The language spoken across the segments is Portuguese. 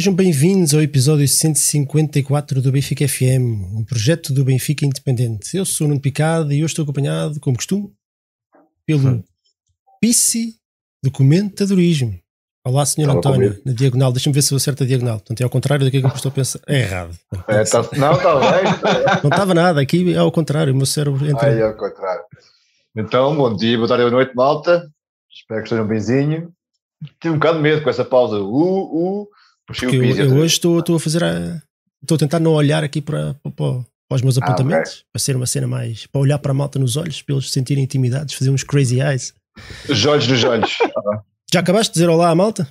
Sejam bem-vindos ao episódio 154 do Benfica FM, um projeto do Benfica Independente. Eu sou o Nuno Picado e hoje estou acompanhado, como costume, pelo Pisci Documentadorismo. Olá, Sr. António, comigo. na diagonal. Deixa-me ver se eu acerto a diagonal. Portanto, é ao contrário daquilo que eu estou a pensar. É errado. É, tá- não, está bem. Não estava nada, aqui é ao contrário. O meu cérebro entra. Aí, ao contrário. Então, bom dia, boa tarde, boa noite, malta. Espero que estejam benzinho. Tive um bocado de medo com essa pausa. Uh, uh. Puxei o Porque eu, piso. eu hoje estou, estou a fazer a. Estou a tentar não olhar aqui para, para, para os meus Ah, apontamentos, para ser uma cena mais. para olhar para a malta nos olhos, para eles se sentirem intimidados, fazer uns crazy eyes. Os olhos nos olhos. Já acabaste de dizer olá à malta?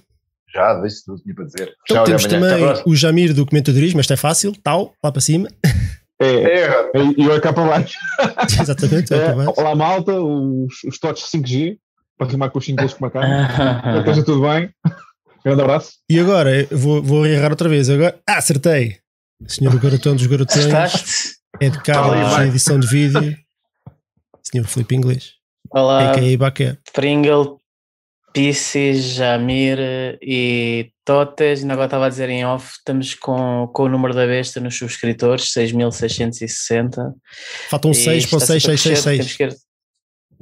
Já, disse tudo tinha para dizer. Então Já, olha, temos também o Jamir do Comentadorismo, este é fácil, tal, lá para cima. É, É, e eu cá para baixo. Exatamente, vai É, para baixo. olá, malta, os, os touch 5G, para rimar com os 5 gols que que esteja tudo bem. Grande abraço. E agora, vou, vou errar outra vez. Agora, ah, acertei! Senhor Garotão dos Garotões, Estás? é de Carlos, Tá na edição de vídeo. Senhor Felipe Inglês, Olá, a.k.a. Baquer. Pringle, Pisces, Jamir e Totes. Ainda agora estava a dizer em off, estamos com, com o número da besta nos subscritores, 6.660. Faltam E 6 para o está sempre a crescer, 6666, temos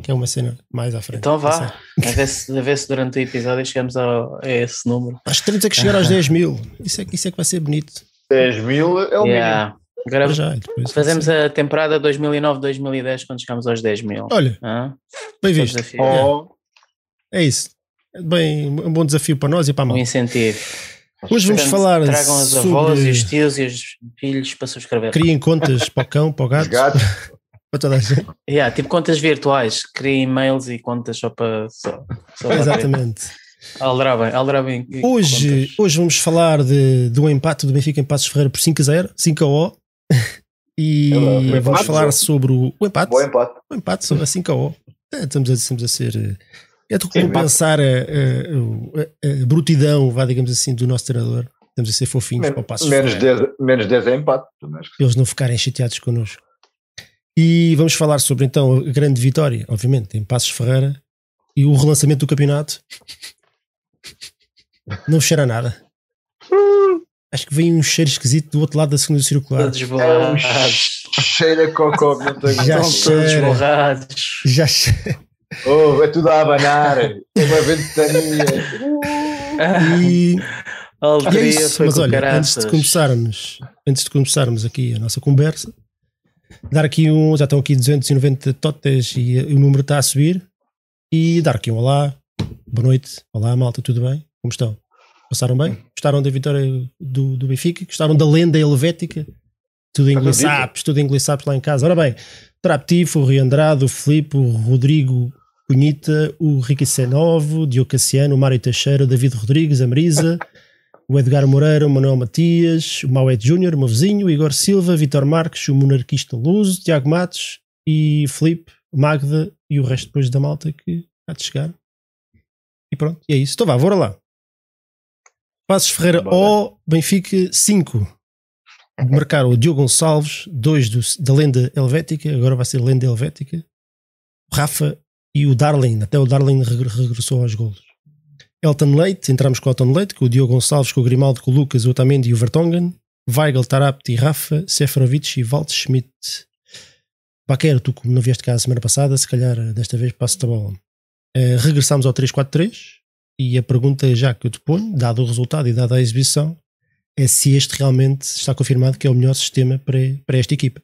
que- é uma cena mais à frente. Então Tá vá, certo. a ver, se, a ver se durante o episódio chegamos ao- a esse número. Acho que temos é que chegar aos 10 mil. Isso é, que- isso é que vai ser bonito. 10 mil é o mínimo. Yeah. Agora Para já, fazemos a temporada 2009-2010 quando chegamos aos 10 mil. Olha, Hã? bem visto. desafio. Oh, É isso. É Bem, um bom desafio para nós e para a Um malta. incentivo. Hoje vamos falar Tragam os avós e os sobre. tios e os filhos para subscrever. Criem contas para o cão, para o Os gato, gatos. Para toda a gente. Yeah, tipo contas virtuais, criem e-mails e contas só para. Só, só para Exatamente. Aldrabem, aldrabem. Hoje, contas. hoje vamos falar de, do empate do Benfica em Passos Ferreira por 5 a 0, 5 a O. E É verdade, o vamos empate, falar sobre o, o empate. Bom empate. O empate sobre a 5 a O. É, Estamos a, estamos a ser. eh, É de Sim, compensar a, a- a- a brutidão, vá, digamos assim, do nosso treinador. Estamos a ser fofinhos para o Passos Menos Ferreira. 10, menos 10 é empate. Eles não ficarem chateados connosco. E vamos falar sobre então a grande vitória, obviamente, em Passos Ferreira e o relançamento do campeonato. Não cheira a nada. Acho que vem um cheiro esquisito do outro lado da segunda circular. Todos É um borrados. cheiro a cocó que não Já Estão cheira. todos borrados. Já cheira. Oh, é tudo a abanar. É uma ventania. E, e é isso. Mas olha, caraças. antes de começarmos, antes de começarmos aqui a nossa conversa, dar aqui um, já estão aqui 290 totes e o número está a subir. E dar aqui um olá, boa noite, olá malta, tudo bem? Como estão? Passaram bem? Gostaram da vitória do, do Benfica? Gostaram da lenda helvética? Tudo em inglês sapos, tudo em inglês sapos lá em casa. Ora bem, Traptifo, o Rui Andrade, o Filipe, o Rodrigo Cunhita, o Ricky Senovo, o Diogo Cassiano, o Mário Teixeira, o David Rodrigues, a Marisa, o Edgar Moreira, o Manuel Matias, o Mauete Júnior, o meu vizinho, o Igor Silva, Vitor Marques, o monarquista Luso, Tiago Matos e Filipe, Magda e o resto depois da malta que há de chegar. E pronto, e é isso. Então vá, bora lá. Passos Ferreira. O Benfica 5. Marcaram o Diogo Gonçalves, 2 da lenda helvética, agora vai ser lenda helvética. O Rafa e o Darling, até o Darling regre- regressou aos golos. Elton Leite, entramos com o Elton Leite, com o Diogo Gonçalves, com o Grimaldo, com o Lucas, o Otamendi e o Vertonghen. Weigl, Tarapti, Rafa, Seferovic e Walt Schmidt. Baquero, tu como não vieste cá a semana passada, se calhar eh, desta vez passo-te a bola. Eh, regressamos ao 3-4-3 e a pergunta já que eu te ponho, dado o resultado e dada a exibição, é se este realmente está confirmado que é o melhor sistema para, para esta equipa.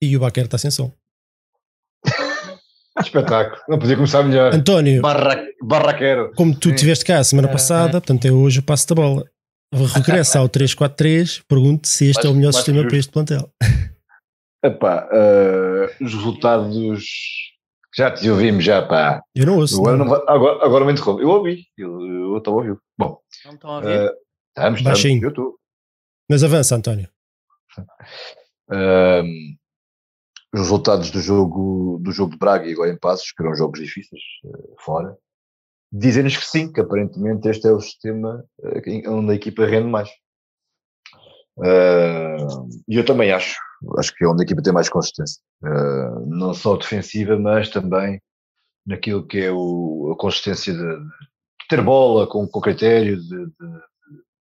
E o Baquero está sem som. Espetáculo. Não podia começar melhor. António, Barra, barraquero. como tu estiveste cá a semana passada, portanto é hoje o passo da bola. Regressa ao 3-4-3, pergunto se este Mais- é o melhor sistema justo. para este plantel. Epá, eh, os resultados já te ouvimos já, pá. Eu não ouço. Agora, não. não agora, agora me interrompe. Eu ouvi. Eu estou a ouvir. Bom, Não estão a ouvir? eh, estamos, estamos. Eu estou. Mas avança, António. Ahm, os resultados do jogo, do jogo de Braga e agora em Passos, que eram jogos difíceis eh, fora, dizem-nos que sim, que aparentemente este é o sistema eh, onde a equipa rende mais. Ah, E eu também acho, acho que é onde a equipa tem mais consistência. Não só defensiva, mas também naquilo que é o, a consistência de, de, ter bola com, com critério, de, de, de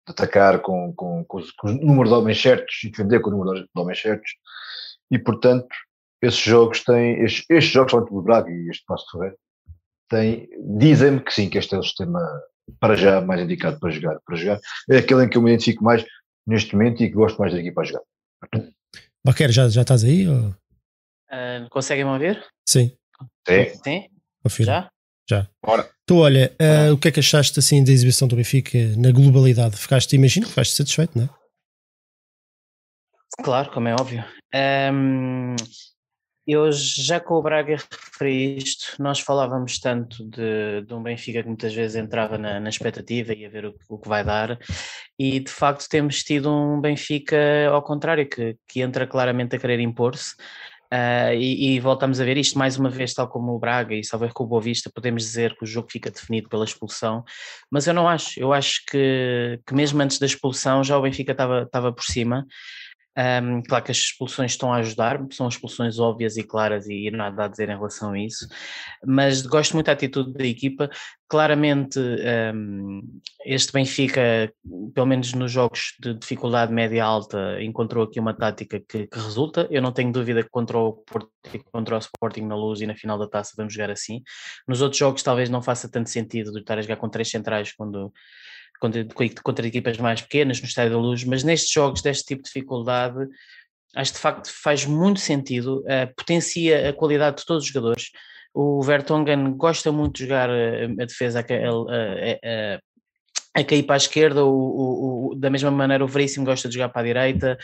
atacar com, com, com, com, o número de homens certos e defender com o número de homens certos. E, portanto, esses jogos têm, estes, estes jogos, tanto o Braga e este Passo Ferreira, têm, dizem-me que sim, que este é o sistema para já mais indicado para jogar. Para jogar. É aquele em que eu me identifico mais neste momento e que gosto mais daqui para jogar. Baquer, já, já estás aí? Ou? Uh, Conseguem-me ouvir? Sim. Sim. Sim? Já? Já. Bora. Então, olha, uh, o que é que achaste assim da exibição do Benfica na globalidade? Ficaste, imagino que ficaste satisfeito, não é? Claro, como é óbvio. Um, eu já com o Braga referi isto, nós falávamos tanto de, de um Benfica que muitas vezes entrava na, na expectativa e a ver o, o, que vai dar, e de facto temos tido um Benfica ao contrário, que, que entra claramente a querer impor-se. Uh, e, e, voltamos a ver isto mais uma vez, tal como o Braga e salvo com o Boa Vista, podemos dizer que o jogo fica definido pela expulsão, mas eu não acho, eu acho que, que mesmo antes da expulsão já o Benfica estava por cima um, claro que as expulsões estão a ajudar, são expulsões óbvias e claras e nada a dizer em relação a isso, mas gosto muito da atitude da equipa. Claramente, um, este Benfica, pelo menos nos jogos de dificuldade média-alta, encontrou aqui uma tática que, que, resulta. Eu não tenho dúvida que contra o Porto contra o Sporting na luz e na final da taça vamos jogar assim. Nos outros jogos, talvez não faça tanto sentido de estar a jogar com três centrais quando contra, contra equipas mais pequenas no Estádio da Luz, mas nestes jogos deste tipo de dificuldade, acho que de facto faz muito sentido, uh, potencia a qualidade de todos os jogadores. O Vertonghen gosta muito de jogar a, eh, a defesa a, a, a, cair para a esquerda, o, o, o, da mesma maneira o Veríssimo gosta de jogar para a direita,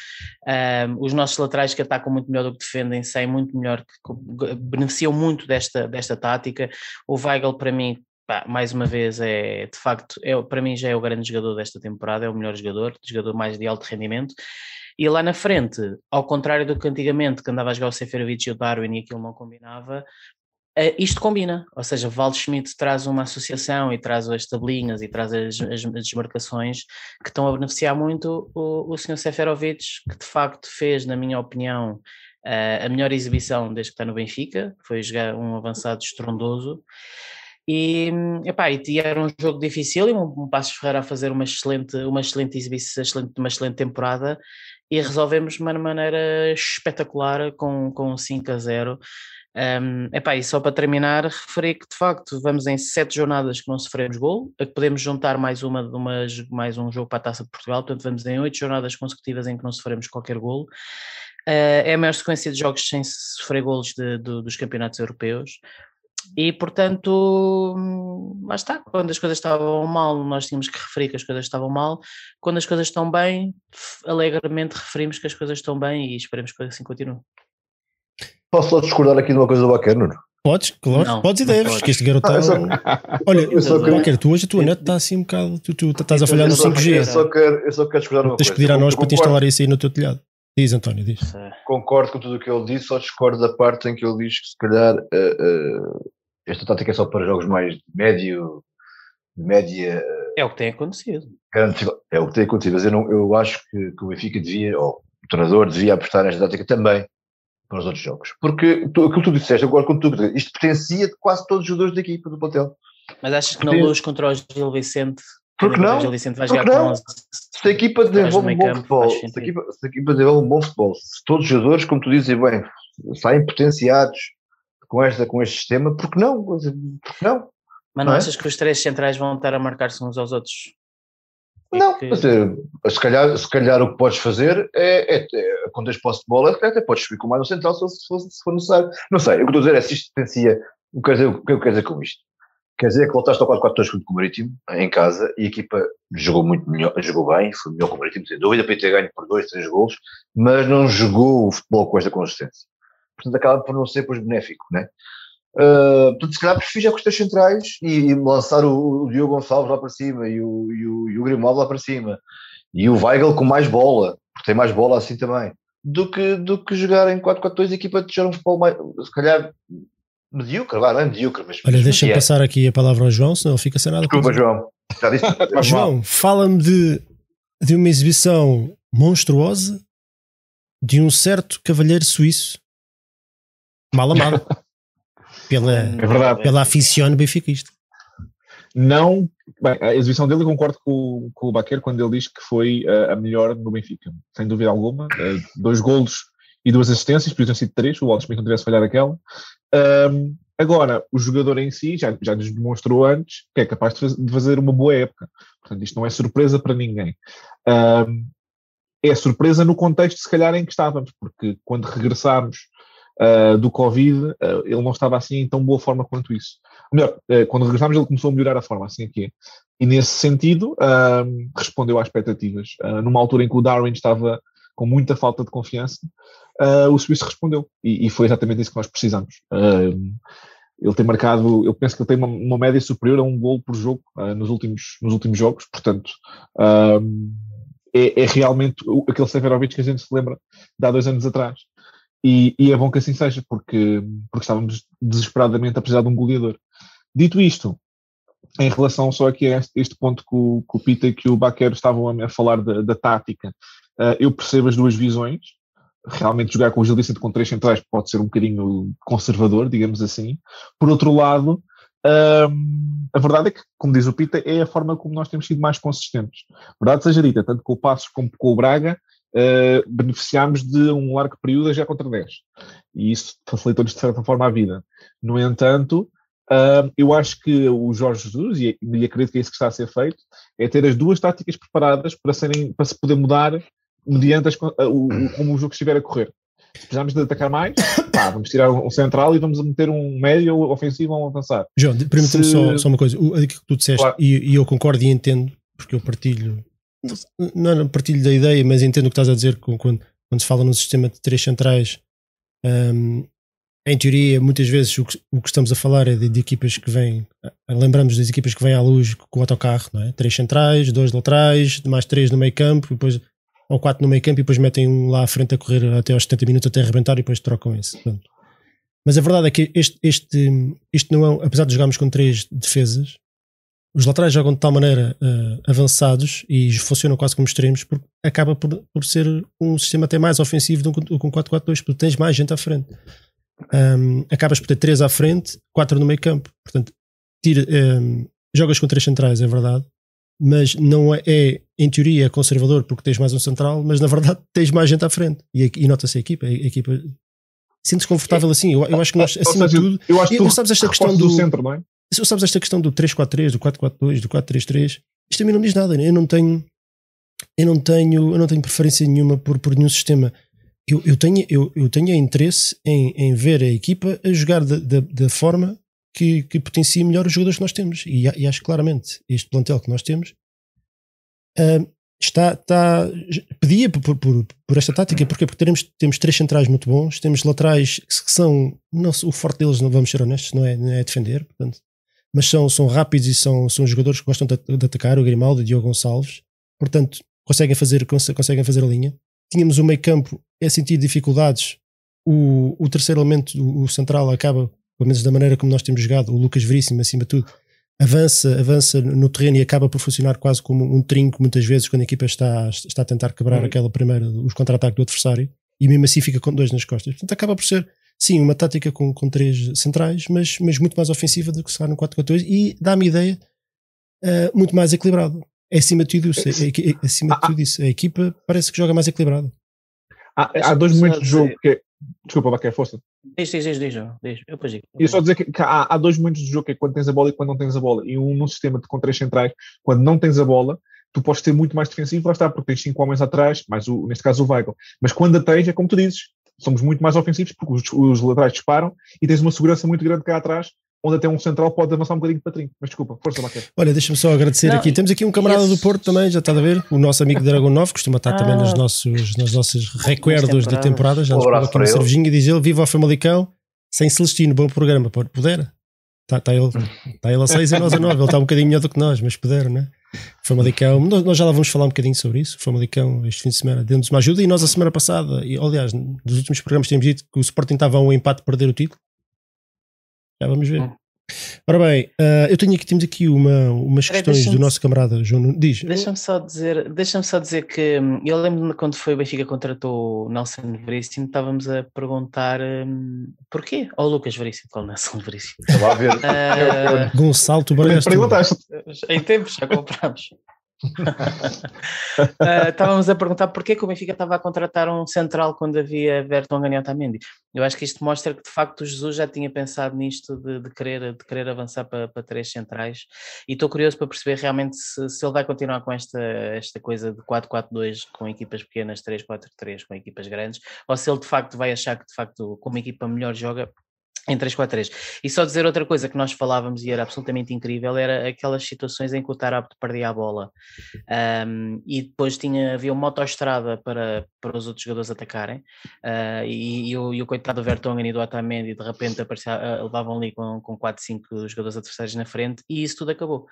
eh, os nossos laterais que atacam muito melhor do que defendem, saem muito melhor, que, beneficiam muito desta, desta tática. O Weigl para mim pá, mais uma vez, é de facto, é, para mim já é o grande jogador desta temporada, é o melhor jogador, jogador mais de alto rendimento. E lá na frente, ao contrário do que antigamente, que andava a jogar o Seferovic e o Darwin e aquilo não combinava, Uh, isto combina, ou seja, Val Schmidt traz uma associação e traz as tabelinhas e traz as, as, as desmarcações que estão a beneficiar muito o, o Sr. Seferovic, que de facto fez, na minha opinião, uh, a melhor exibição desde que está no Benfica, foi jogar um avançado estrondoso. E, epá, e era um jogo difícil e um, um Passos Ferreira a fazer uma excelente, uma excelente exibição, excelente, uma excelente temporada e resolvemos de uma maneira espetacular com, com 5 a 0. Um, epá, e só para terminar, referi que de facto vamos em sete jornadas que não sofremos gol, a que podemos juntar mais, uma, uma, mais um jogo para a Taça de Portugal, portanto vamos em oito jornadas consecutivas em que não sofremos qualquer gol. Uh, é a maior sequência de jogos sem sofrer golos de, de, dos campeonatos europeus. E portanto, lá está, quando as coisas estavam mal, nós tínhamos que referir que as coisas estavam mal, quando as coisas estão bem, alegremente referimos que as coisas estão bem e esperemos que assim continue. Posso só discordar aqui de uma coisa do Nuno? Podes, claro, não, podes e deves, que este garotão. Ah, só... Olha, eu só quero... Tu hoje a tua net está assim um bocado, tu, tu estás a falhar no 5G. Eu só quero, eu só quero discordar uma Tens que pedir a nós para te instalar isso aí no teu telhado. Diz, António, diz. Concordo com tudo o que ele disse, só discordo da parte em que ele diz que se calhar uh, uh, esta tática é só para jogos mais de médio, de média. É o que tem acontecido. É o que tem acontecido, mas eu, não, eu acho que, que o Benfica devia, ou o treinador devia apostar nesta tática também para os outros jogos. Porque tu, aquilo que tu disseste, agora com tudo, isto potencia de quase todos os jogadores da equipa do plantel. Mas achas que na luz contra o Gil Vicente porque não? Jogar não? Com 11, se a equipa desenvolve um bom futebol, se a, equipa, se a equipa desenvolve um bom futebol, se todos os jogadores, como tu dizes bem, saem potenciados, com, esta, com este sistema, porque não? Porque não? Mas não, não é? achas que os três centrais vão estar a marcar-se uns aos outros? Não, que... se, calhar, se calhar o que podes fazer é, é, é quando tens posse de bola, até podes subir com mais um central se for, se for necessário. Não sei, o que estou a dizer é se isto potencia, o que eu quero dizer com isto? Quer dizer que voltaste ao 4-4-2 com o Marítimo, em casa, e a equipa jogou muito melhor, jogou bem, foi melhor com o Marítimo, sem dúvida, para ter ganho por 2, 3 golos, mas não jogou o futebol com esta consistência portanto acaba por não ser pois, benéfico, né? Uh, portanto, se calhar prefiro já com os três centrais e, e lançar o, o, Diogo Gonçalves lá para cima e o, e o, e o Grimaldo lá para cima e o Weigl com mais bola, porque tem mais bola assim também, do que, do que jogar em 4-4-2 e equipa de gerar um futebol mais, se calhar medíocre, lá, não é medíocre, mas. Olha, deixa-me é. passar aqui a palavra ao João, senão ele fica sem nada. Desculpa, João. Já disse. João, fala-me de, de uma exibição monstruosa de um certo cavalheiro suíço Mal amado. pela, é verdade. pela aficione benfiquista. Não, bem, a exibição dele eu concordo com, com o Baquer quando ele diz que foi uh, a melhor no Benfica, sem dúvida alguma. Uh, dois golos e duas assistências, por ter sido três, o Walter Smith não tivesse falhado aquela. Um, agora, o jogador em si já, já nos demonstrou antes que é capaz de fazer uma boa época. Portanto, isto não é surpresa para ninguém. Um, é surpresa no contexto, se calhar, em que estávamos, porque quando regressámos uh, do Covid, uh, ele não estava assim em tão boa forma quanto isso. Melhor, uh, quando regressámos, ele começou a melhorar a forma, assim aqui. É. E nesse sentido, respondeu às expectativas. numa altura em que o Darwin estava com muita falta de confiança, o Suíço respondeu. E, e, foi exatamente isso que nós precisamos. ele tem marcado, eu penso que ele tem uma, uma média superior a um gol por jogo nos, últimos, nos últimos jogos, portanto é, é realmente aquele Severovic que a gente se lembra de há dois anos atrás. E, e, é bom que assim seja, porque, porque estávamos desesperadamente a precisar de um goleador. Dito isto, em relação só aqui a este, ponto que o, que o Pita e que o Baquero estavam a, falar da, da tática, uh, eu percebo as duas visões. Realmente jogar com o Gil Vicente com três centrais pode ser um bocadinho conservador, digamos assim. Por outro lado, um, a verdade é que, como diz o Pita, é a forma como nós temos sido mais consistentes. Verdade seja dita, tanto com o Passos como com o Braga, uh, beneficiámos de um largo período já contra 10. E isso facilitou-nos de certa forma a vida. No entanto, uh, eu acho que o Jorge Jesus, e, e acredito que é isso que está a ser feito, é ter as duas táticas preparadas para, serem, para se poder mudar mediante as, o, como o jogo estiver a correr precisamos de atacar mais, pá, vamos tirar um central e vamos meter um médio ofensivo ou um avançar. João, permite-me Se... só, só, uma coisa, o que tu disseste, claro. e, e, eu concordo e entendo, porque eu partilho, não, não partilho da ideia, mas entendo o que estás a dizer quando, quando se fala num sistema de três centrais. Um, em teoria, muitas vezes o que, o que, estamos a falar é de, de, equipas que vêm, lembramos das equipas que vêm à luz com o autocarro, não é? Três centrais, dois laterais, mais três no meio campo, depois ou quatro no meio campo e depois metem um lá à frente a correr até aos 70 minutos até arrebentar e depois trocam esse. Mas a verdade é que este, este, este não é, apesar de jogarmos com três defesas, os laterais jogam de tal maneira uh, avançados e funcionam quase como extremos, porque acaba por, por ser um sistema até mais ofensivo do que um 4-4-2, porque tens mais gente à frente. Um, acabas por ter três à frente, quatro no meio campo. Portanto, tira, um, jogas com três centrais, é verdade, mas não é, é, em teoria, conservador porque tens mais um central, mas na verdade tens mais gente à frente e, e nota-se a equipa. A, equipa sente-se confortável assim. Eu, eu, acho que nós, acima seja, de tudo, eu acho que tu sabes esta questão do, do centro, não é? Sabes esta questão do 3-4-3, do 4-4-2, do 4-3-3? Isto a mim não diz nada. Eu não tenho, eu não tenho, eu não tenho preferência nenhuma por, por nenhum sistema. Eu, eu, tenho, eu, eu tenho interesse em, em ver a equipa a jogar da, da, da forma que, que potencia melhor os jogadores que nós temos. E, e acho claramente este plantel que nós temos está, está, pedia por, por, por, esta tática, porque, porque teremos, temos três centrais muito bons, temos laterais que são, não, o forte deles, não vamos ser honestos, não é, não é defender, portanto, mas são, são rápidos e são, são jogadores que gostam de, de atacar, o Grimaldo e o Diogo Gonçalves, portanto, conseguem fazer, conseguem fazer a linha. Tínhamos o meio campo a sentir dificuldades, o, o terceiro elemento, o, o central, acaba pelo menos da maneira como nós temos jogado, o Lucas Veríssimo, acima de tudo, avança, avança no terreno e acaba por funcionar quase como um trinco, muitas vezes, quando a equipa está, está a tentar quebrar uhum. aquela primeira, os contra-ataques do adversário, e mesmo assim fica com dois nas costas. Portanto, acaba por ser, sim, uma tática com, com três centrais, mas, mas muito mais ofensiva do que se no 4-4-2 e dá-me ideia uh, muito mais equilibrado. É acima de tudo isso. É, é, é, acima de tudo isso. A equipa parece que joga mais equilibrado. Há, há dois momentos de jogo que, Desculpa, Baquer, força. Diz, diz, diz, diz, diz. Eu depois digo. E só dizer que, que há, há, dois momentos de jogo, que é quando tens a bola e quando não tens a bola. E um num sistema de com três centrais, quando não tens a bola, tu podes ser muito mais defensivo, lá está, porque tens cinco homens atrás, mais o, neste caso o Weigl. Mas quando a tens, é como tu dizes, somos muito mais ofensivos porque os, os laterais disparam e tens uma segurança muito grande cá atrás onde até um central pode avançar um bocadinho para trinco. Mas desculpa, força, Maquete. Olha, deixa-me só agradecer não, aqui. Temos aqui um camarada do Porto também, já está a ver? O nosso amigo Dragão 9, costuma estar ah, também nos nossos, nos nossos recuerdos da temporada. Já nos pôs aqui uma cervejinha e diz ele: Viva ao Famalicão, sem Celestino, bom programa. Pode, puder. Está, está, ele, está ele a 6 e nós a 9. Ele está um bocadinho melhor do que nós, mas puder, não é? Famalicão, nós já lá vamos falar um bocadinho sobre isso. Famalicão, este fim de semana, deu-nos uma ajuda. E nós, a semana passada, e aliás, nos últimos programas, tínhamos dito que o Sporting estava a um empate de perder o título. Já vamos ver. Hum. Ora bem, uh, eu tenho aqui, temos aqui uma, umas Peraí, questões do nosso camarada João. Diz. Deixa-me só dizer, deixa-me só dizer que hum, eu lembro-me quando foi o Benfica contratou o Nelson Veríssimo, estávamos a perguntar hum, porquê ao Lucas Veríssimo, qual Nelson Veríssimo? Estava a ver. Ah, Gonçalo Tubarão. Perguntaste. em tempos já compramos. Ah, estávamos a perguntar porquê que o Benfica estava a contratar um central quando havia Vertonghen e Otamendi. Eu acho que isto mostra que de facto o Jesus já tinha pensado nisto de, de querer, de querer avançar para, para três centrais e estou curioso para perceber realmente se, se ele vai continuar com esta, esta coisa de 4-4-2 com equipas pequenas, 3-4-3 com equipas grandes, ou se ele de facto vai achar que de facto como equipa melhor joga em 3-4-3. E só dizer outra coisa que nós falávamos e era absolutamente incrível, era aquelas situações em que o Tarapto perdia a bola um, e depois tinha, havia uma autoestrada para, para os outros jogadores atacarem uh, e, e, o, e o coitado do Vertonghen e do Otamendi de repente aparecia, uh, levavam ali com, com 4, 5 jogadores adversários na frente e isso tudo acabou.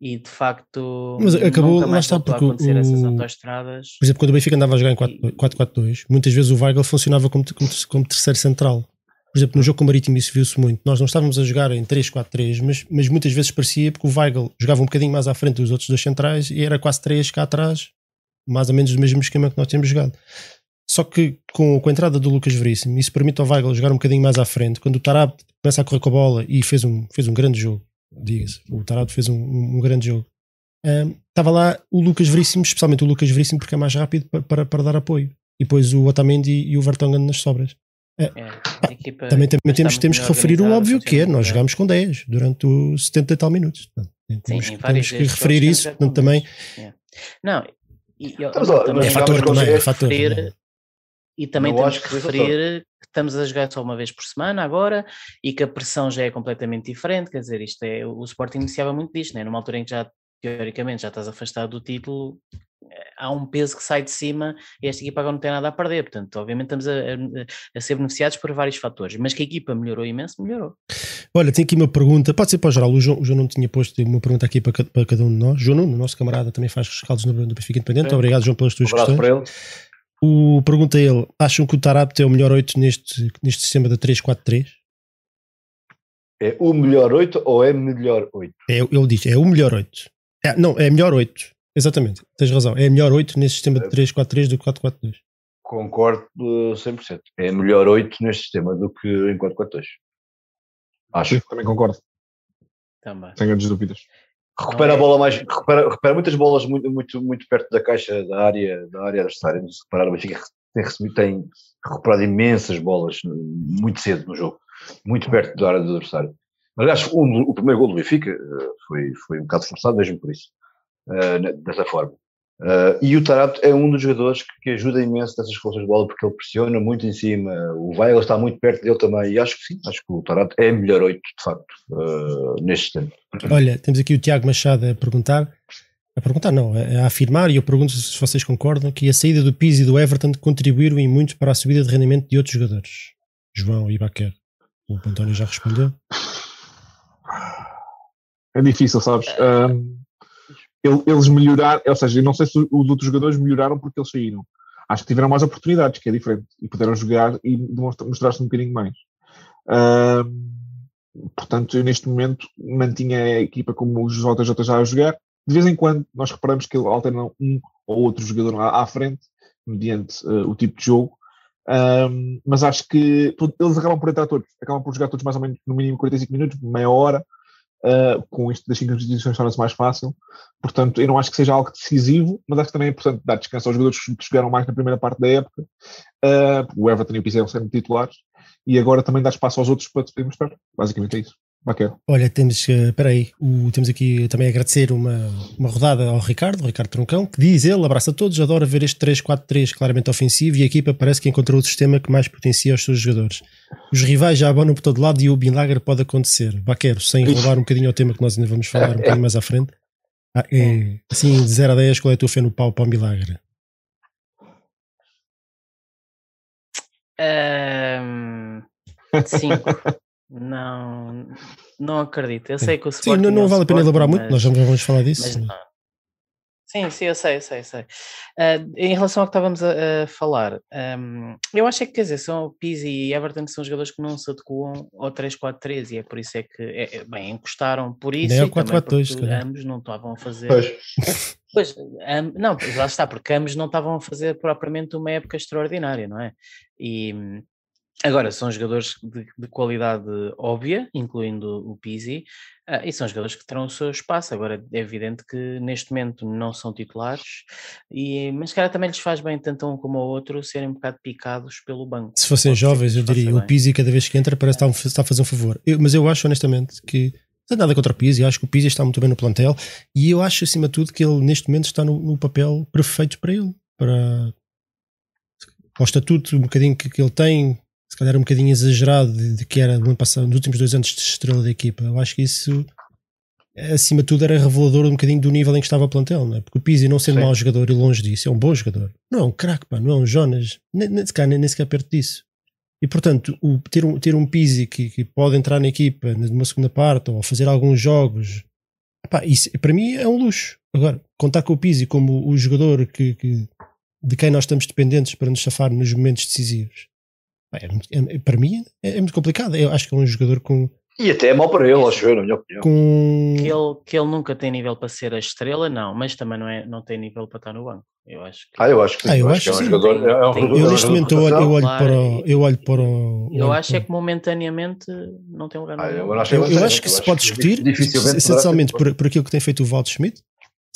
E de facto, Mas acabou, lá está, porque acontecer essas o- autoestradas. Por exemplo, quando o Benfica andava a jogar em 4-4-2, muitas vezes o Weigl funcionava como, como, como terceiro central. Por exemplo, no jogo com o Marítimo isso viu-se muito. Nós não estávamos a jogar em 3-4-3, mas, mas muitas vezes parecia porque o Weigl jogava um bocadinho mais à frente dos outros dois centrais e era quase 3 cá atrás, mais ou menos do mesmo esquema que nós temos jogado. Só que com, com a entrada do Lucas Veríssimo, isso permite ao Weigl jogar um bocadinho mais à frente. Quando o Tarab começa a correr com a bola e fez um, fez um grande jogo, diga-se, o Tarab fez um, um- um grande jogo. Ahm, Estava lá o Lucas Veríssimo, especialmente o Lucas Veríssimo, porque é mais rápido para, para, para dar apoio. E depois o Otamendi e o Vertonghen nas sobras. É, equipa- Também, também temos, temos que referir o óbvio que é, nós muito jogámos com 10 durante os 70 e tal minutos. Portanto, Sim, temos, em que- vários temos que referir isso, portanto também. É. Não, e, ó, também é fator também, é fator. referir- é? E também Não temos que referir que estamos a jogar só uma vez por semana agora e que a pressão já é completamente diferente. Quer dizer, isto é, o Sporting iniciava muito disto, né? numa altura em que já, teoricamente, já estás afastado do título, há um peso que sai de cima e esta equipa agora não tem nada a perder. Portanto, obviamente estamos a, a- a ser beneficiados por vários fatores, mas que a equipa melhorou imenso, melhorou. Olha, tem aqui uma pergunta, pode ser para o geral. O João, o João não tinha posto uma pergunta aqui para, para cada um de nós. João Nuno, nosso camarada, também faz rescaldos no, no Benfica Independente. Sim. Obrigado, João, pelas Um tuas abraço questões. para ele. O, pergunta ele: acham que o Tarapte é o melhor 8 neste, neste sistema da 3-4-3? É o melhor 8 ou é melhor 8? É, ele diz: é o melhor 8. É, não, é melhor 8. Exatamente, tens razão. É melhor 8 neste sistema de 3-4-3 do que 4-4-2. Concordo uh, 100%. É melhor 8 neste sistema do que em 4-4-2. Acho. Sim, também concordo, Também. sem grandes dúvidas. Recupera Não a é- bola mais. Recupera, recupera muitas bolas muito, muito, muito perto da caixa da área, da área adversária. Se reparar, o Benfica tem, recebido, tem recuperado imensas bolas uh, muito cedo no jogo, muito perto da área do adversário. Acho que o, o primeiro gol do Benfica uh, foi, foi um bocado forçado mesmo por isso, uh, ne- dessa forma. Uh, e o Tarato é um dos jogadores que, que ajuda imenso nessas forças de bola porque ele pressiona muito em cima. O Weigl está muito perto dele também. E acho que sim, acho que o Tarato é melhor 8, de facto, uh, neste sistema. Olha, temos aqui o Tiago Machado a perguntar. A perguntar, não, a, afirmar, e eu pergunto se vocês concordam, que a saída do Pizzi e do Everton contribuíram em muito para a subida de rendimento de outros jogadores. João e Baquer. O António já respondeu. É difícil, sabes? Um, eles melhoraram, ou seja, eu não sei se os outros jogadores melhoraram porque eles saíram. Acho que tiveram mais oportunidades, que é diferente, e puderam jogar e mostrar-se um bocadinho mais. Um, portanto, eu neste momento mantinha a equipa como os JJ já a jogar. De vez em quando nós reparamos que ele alterna um ou outro jogador à, frente, mediante eh, o tipo de jogo. Um, mas acho que eles acabam por entrar todos, acabam por jogar todos mais ou menos no mínimo 45 minutos, meia hora. Uh, com isto das 5 substituições torna-se mais fácil. Portanto, eu não acho que seja algo decisivo, mas acho que também é importante dar descanso aos jogadores que jogaram mais na primeira parte da época. Uh, o Everton e o Pizarro sendo titulares. E agora também dar espaço aos outros para se poder mostrar. Basicamente é isso. Baquer. Olha, temos, eh, espera aí, o- temos aqui também a agradecer uma, uma rodada ao Ricardo, ao Ricardo Troncão, que diz ele, abraça a todos, adora ver este 3-4-3 claramente ofensivo e a equipa parece que encontrou o sistema que mais potencia os seus jogadores. Os rivais já abonam por todo lado e o milagre pode acontecer. Baquero, sem roubar um bocadinho ao tema que nós ainda vamos falar um bocadinho mais à frente. Ah, é, assim, de 0 a 10, qual é a tua fé no pau para o milagre? Ahm, cinco. não, não acredito. Eu sei que o Sim, Sporting não, é não o vale a pena elaborar muito, mas- nós já vamos falar disso. não. Sim, sim, eu sei, eu sei, eu sei. Uh, em relação ao que estávamos a, a falar, um, eu acho é que, quer dizer, são Pizzi e Everton que são jogadores que não se adequam ao 3-4-3 e é por isso é que, é, é, bem, encostaram por isso Nem ao e também 4-4-2, se porque calhar. ambos não estavam a fazer... Pois. Pois, am- não, pois lá está, porque ambos não estavam a fazer propriamente uma época extraordinária, não é? E hum, agora são jogadores de, de qualidade óbvia, incluindo o Pizzi, ah, e são jogadores que terão o seu espaço. Agora é evidente que neste momento não são titulares, e, mas calhar também lhes faz bem, tanto um como o outro, serem um bocado picados pelo banco. Se fossem Pode jovens, eu diria, o bem. Pizzi cada vez que entra parece que está a- fazer um favor. Eu- mas eu acho honestamente que não tem nada contra o Pizzi, acho que o Pizzi está muito bem no plantel e eu acho acima de tudo que ele neste momento está no, no papel perfeito para ele, para ao estatuto um bocadinho que, que ele tem, se calhar um bocadinho exagerado de, de que era no ano passado, nos últimos dois anos de estrela da equipa. Eu acho que isso acima de tudo era revelador um bocadinho do nível em que estava o plantel, não é? Porque o Pizzi não sendo Sim. mau jogador e longe disso, é um bom jogador. Não é um craque, pá, não é um Jonas, nem, nem, sequer, nem, nem sequer perto disso. E portanto, o, ter, um, ter um Pizzi que, que pode entrar na equipa numa segunda parte ou fazer alguns jogos, epá, isso para mim é um luxo. Agora, contar com o Pizzi como o jogador que, que- de quem nós estamos dependentes para nos safar nos momentos decisivos, é muito- é- para mim é, é muito complicado. Eu acho que é um jogador com. E até é mau para ele, acho eu, na minha opinião. com Que ele, que ele nunca tem nível para ser a estrela, não, mas também não, é, não tem nível para estar no banco. Eu acho que. Ah, eu acho que sim. Ah, eu eu acho acho que é que um sim. jogador. É um Tem- jogador- eu é um neste jogador momento eu olho, eu olho para o, eu olho para o. Eu acho é que momentaneamente não tem lugar no Ah, eu acho, Eu, eu acho que se pode discutir, essencialmente por, por aquilo que tem feito o Walter Schmidt,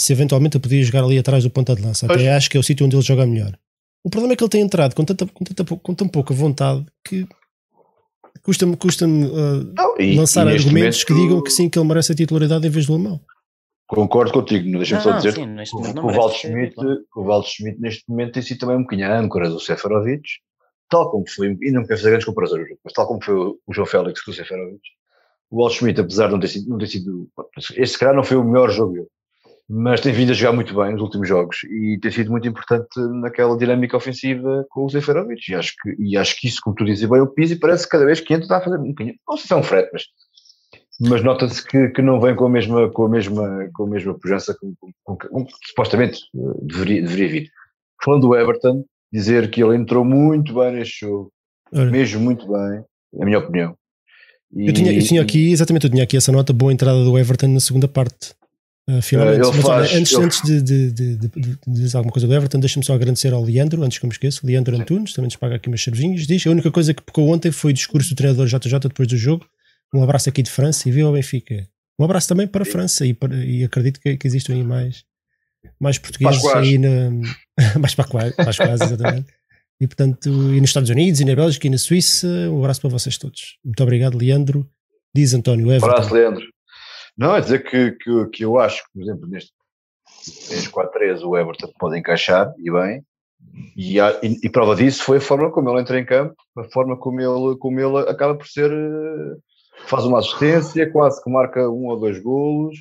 se eventualmente eu podia jogar ali atrás do ponta de lança. Até acho que é o sítio onde ele joga melhor. O problema é que ele tem entrado com, tanta, com, tanta, com tão pouca vontade que custa-me custa e- lançar e argumentos que digam que sim, que ele merece a titularidade em vez do alemão. Concordo contigo, não deixa-me só dizer sim, que o- momento que não o merece Walter ser Schmidt, o Schmidt neste momento tem sido também um bocadinho a âncora do Seferovic, tal como foi, e não quero fazer grandes comparações, mas tal como foi o João Félix com o Seferovic, o Walter Schmidt, apesar de não ter sido, não ter sido este calhar não foi o melhor jogo dele, mas tem vindo a jogar muito bem nos últimos jogos e tem sido muito importante naquela dinâmica ofensiva com o Seferovic e acho que, e acho que isso, como tu dizes bem, o Pizzi parece que cada vez que entra está a fazer um bocadinho, não sei se é um frete, mas mas nota-se que, que não vem com a mesma com a mesma com a mesma pujança com, com, com, que supostamente eh, deveria, deveria vir. Falando do Everton, dizer que ele entrou muito bem neste jogo, Ora, mesmo muito bem, na minha opinião. E- eu, tinha, eu tinha aqui, exatamente, eu tinha aqui essa nota, boa entrada do Everton na segunda parte. Uh, finalmente. Ele Mas olha, faz- antes, ele- antes de, de, de, de- dizer alguma coisa do Everton, deixa-me só agradecer ao Leandro, antes que eu me esqueça, Leandro Antunes, também nos paga aqui umas cervejinhas. Diz: a única coisa que pecou ontem foi o discurso do treinador JJ depois do jogo. Um abraço aqui de França e viu ao Benfica. Um abraço também para a França e, para- e acredito que, que existam aí mais, mais portugueses aí na. mais Pascoais, Pascoais, exatamente. E portanto, e nos Estados Unidos, e na Bélgica, e na Suíça, um abraço para vocês todos. Muito obrigado, Leandro. Diz António Everton. Abraço, Leandro. Não, é dizer que, que, que eu acho que, por exemplo, neste 3-4-3 o Everton pode encaixar e bem. E, há- e- e prova disso foi a forma como ele entra em campo, a forma como ele, como ele acaba por ser. eh, faz uma assistência, quase que marca um ou dois golos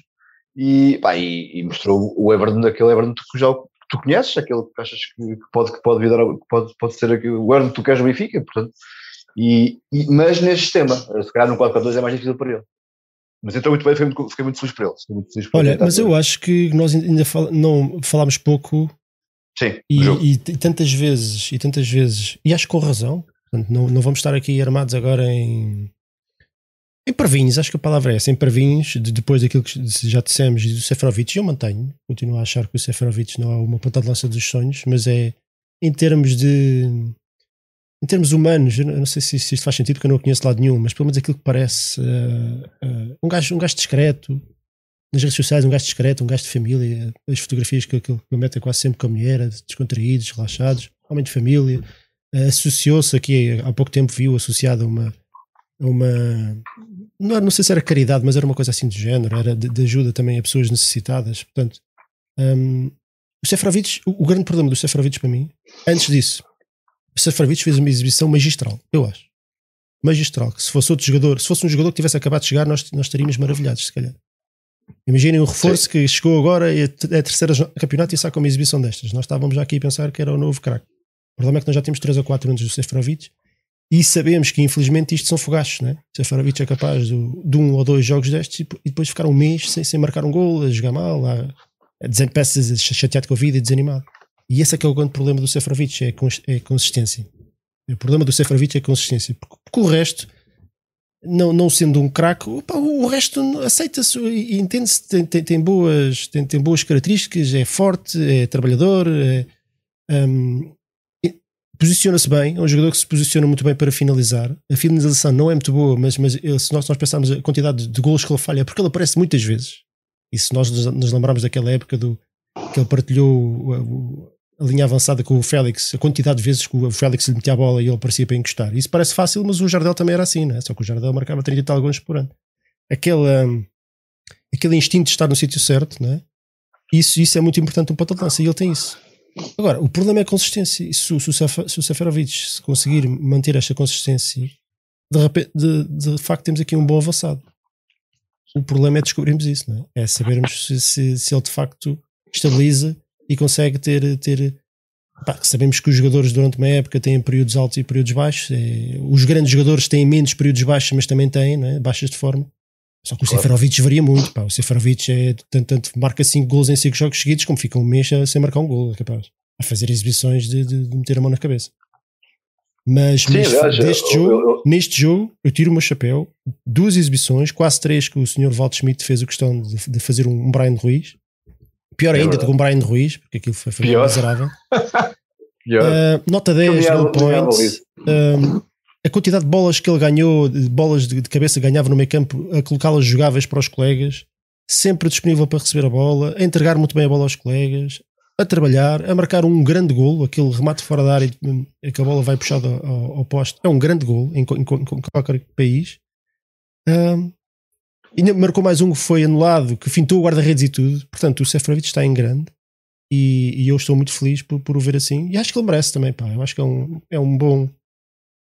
e, pá, e, e mostrou o Everton daquele Everton que já tu conheces, aquele que achas que, que pode, que pode, vir dar, que pode, pode ser aquele, o Everton que tu queres no Benfica, portanto. E, e- mas neste sistema, se calhar no 4-4-2 é mais difícil para ele. Mas entrou muito bem, fiquei muito, fiquei muito feliz por ele. Fiquei muito feliz por Olha, mas eu acho que nós ainda fal- não falámos pouco Sim, e, e t- tantas vezes, e tantas vezes, e acho que com razão, portanto, não, não vamos estar aqui armados agora em em parvinhos, acho que a palavra é essa, em parvinhos, de- depois daquilo que já dissemos e do Seferovic, eu mantenho, continuo a achar que o Seferovic não é uma ponta de lança dos sonhos, mas é em termos de em termos humanos, eu não eu sei se, se isto faz sentido porque eu não conheço lado nenhum, mas pelo menos aquilo que parece eh, eh, um, gajo, um gajo discreto nas redes sociais, um gajo discreto, um gajo de família, as fotografias que, que ele mete é quase sempre com a mulher, descontraídos, relaxados, homem de família, eh, associou-se aqui, há pouco tempo viu associado a uma, a uma não, não sei se era caridade, mas era uma coisa assim do género, era de, de ajuda também a pessoas necessitadas, portanto hum, o Seferovic, o, o grande problema do Seferovic para mim, antes disso o Seferovic fez uma exibição magistral, eu acho magistral, que se fosse outro jogador, se fosse um jogador que tivesse acabado de chegar, nós, nós estaríamos maravilhados, se calhar. Imaginem um reforço que chegou agora e é a terceira campeonato e saca uma exibição destas. Nós estávamos já aqui a pensar que era o novo craque. O problema é que nós já temos 3 ou 4 anos do Seferovic e sabemos que infelizmente isto são fogachos, né? O Seferovic é capaz do- de um ou dois jogos destes e, e depois ficar um mês sem, sem marcar um gol, a jogar mal, a, peças chateado com a vida e desanimado. E esse é que é o grande problema do Seferovic, é, é a consistência. O problema do Seferovic é a consistência. Porque, o resto, não, não sendo um craque, o resto aceita-se e entende-se, tem, tem, tem, boas, tem, tem boas características, é forte, é trabalhador, é, um, posiciona-se bem, é um jogador que se posiciona muito bem para finalizar. A finalização não é muito boa, mas, mas se nós, nós pensarmos a quantidade de golos que ele falha, é porque ele aparece muitas vezes. E se nós nos lembrarmos daquela época do que ele partilhou a linha avançada com o Félix, a quantidade de vezes que o Félix lhe metia a bola e ele parecia para encostar. Isso parece fácil, mas o Jardel também era assim, né? só que o Jardel marcava 30 e tal gols por ano. Aquele, um, aquele instinto de estar no sítio certo, né? isso, isso é muito importante no ponto de lança e ele tem isso. Agora, o problema é a consistência. Se, se, se o Seferovic se conseguir manter esta consistência, de, de, de facto temos aqui um bom avançado. O problema é descobrirmos isso, é? É sabermos se, se, se ele de facto estabiliza e consegue ter. ter pá, sabemos que os jogadores durante uma época têm períodos altos e períodos baixos. É, os grandes jogadores têm menos períodos baixos, mas também têm é? baixas de forma. Só que o claro. Seferovic varia muito. Pá. O Seferovic é, tanto, tanto marca 5 gols em 5 jogos seguidos, como fica um mês sem marcar um gol, é capaz. A fazer exibições de, de, de meter a mão na cabeça. Mas, Sim, mas aliás, deste eu, jogo, eu, eu, neste jogo, eu tiro o meu chapéu. Duas exibições, quase três, que o Sr. Walter Schmidt fez a questão de, de fazer um Brian Ruiz. Pior é ainda do que um Brian Ruiz, porque aquilo foi, foi miserável. Uh, nota 10, no point. Uh, a quantidade de bolas que ele ganhou, de bolas de, de cabeça ganhava no meio campo, a colocá-las jogáveis para os colegas, sempre disponível para receber a bola, a entregar muito bem a bola aos colegas, a trabalhar, a marcar um grande gol, aquele remate fora da área em que a bola vai puxada ao, ao poste, é um grande gol em, em, em qualquer país. Um, ainda marcou mais um que foi anulado, que fintou o guarda-redes e tudo. Portanto, o Seferovic está em grande e, e, eu estou muito feliz por, por o ver assim. E acho que ele merece também, pá. Eu acho que é um, é um bom,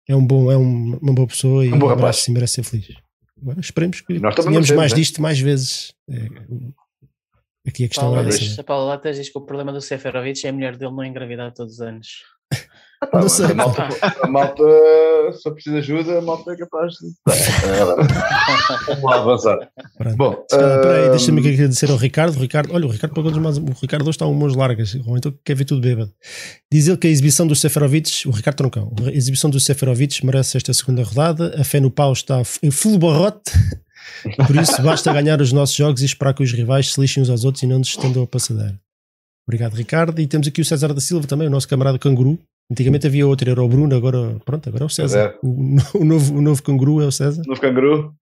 é um bom, é um, uma boa pessoa e um bom merece, merece ser feliz. Agora esperemos que tenhamos mais né? disto mais vezes. É, aqui a questão Paulo, é essa. Né? Paulo Latas diz que o problema do Seferovic é a mulher dele não engravidar todos os anos. Não sei. A malta, a malta, se eu preciso de ajuda, a malta é capaz de. Vamos lá avançar. Pronto. Bom, uh... deixa-me agradecer ao Ricardo. Ricardo, olha, o Ricardo pagou mais. O Ricardo hoje está um mãos largas, então quer ver tudo bêbado. Diz ele que a exibição do Seferovic, o Ricardo Troncão, a exibição do Seferovic merece esta segunda rodada. A fé no pau está em full barrote. Por isso, basta ganhar os nossos jogos e esperar que os rivais se lixem uns aos outros e não nos estendam a passadeira. Obrigado, Ricardo. E temos aqui o César da Silva também, o nosso camarada canguru. Antigamente havia outro, era o Bruno, agora pronto, agora é o César. É. O, o, novo, o novo canguru é o César. O novo canguru.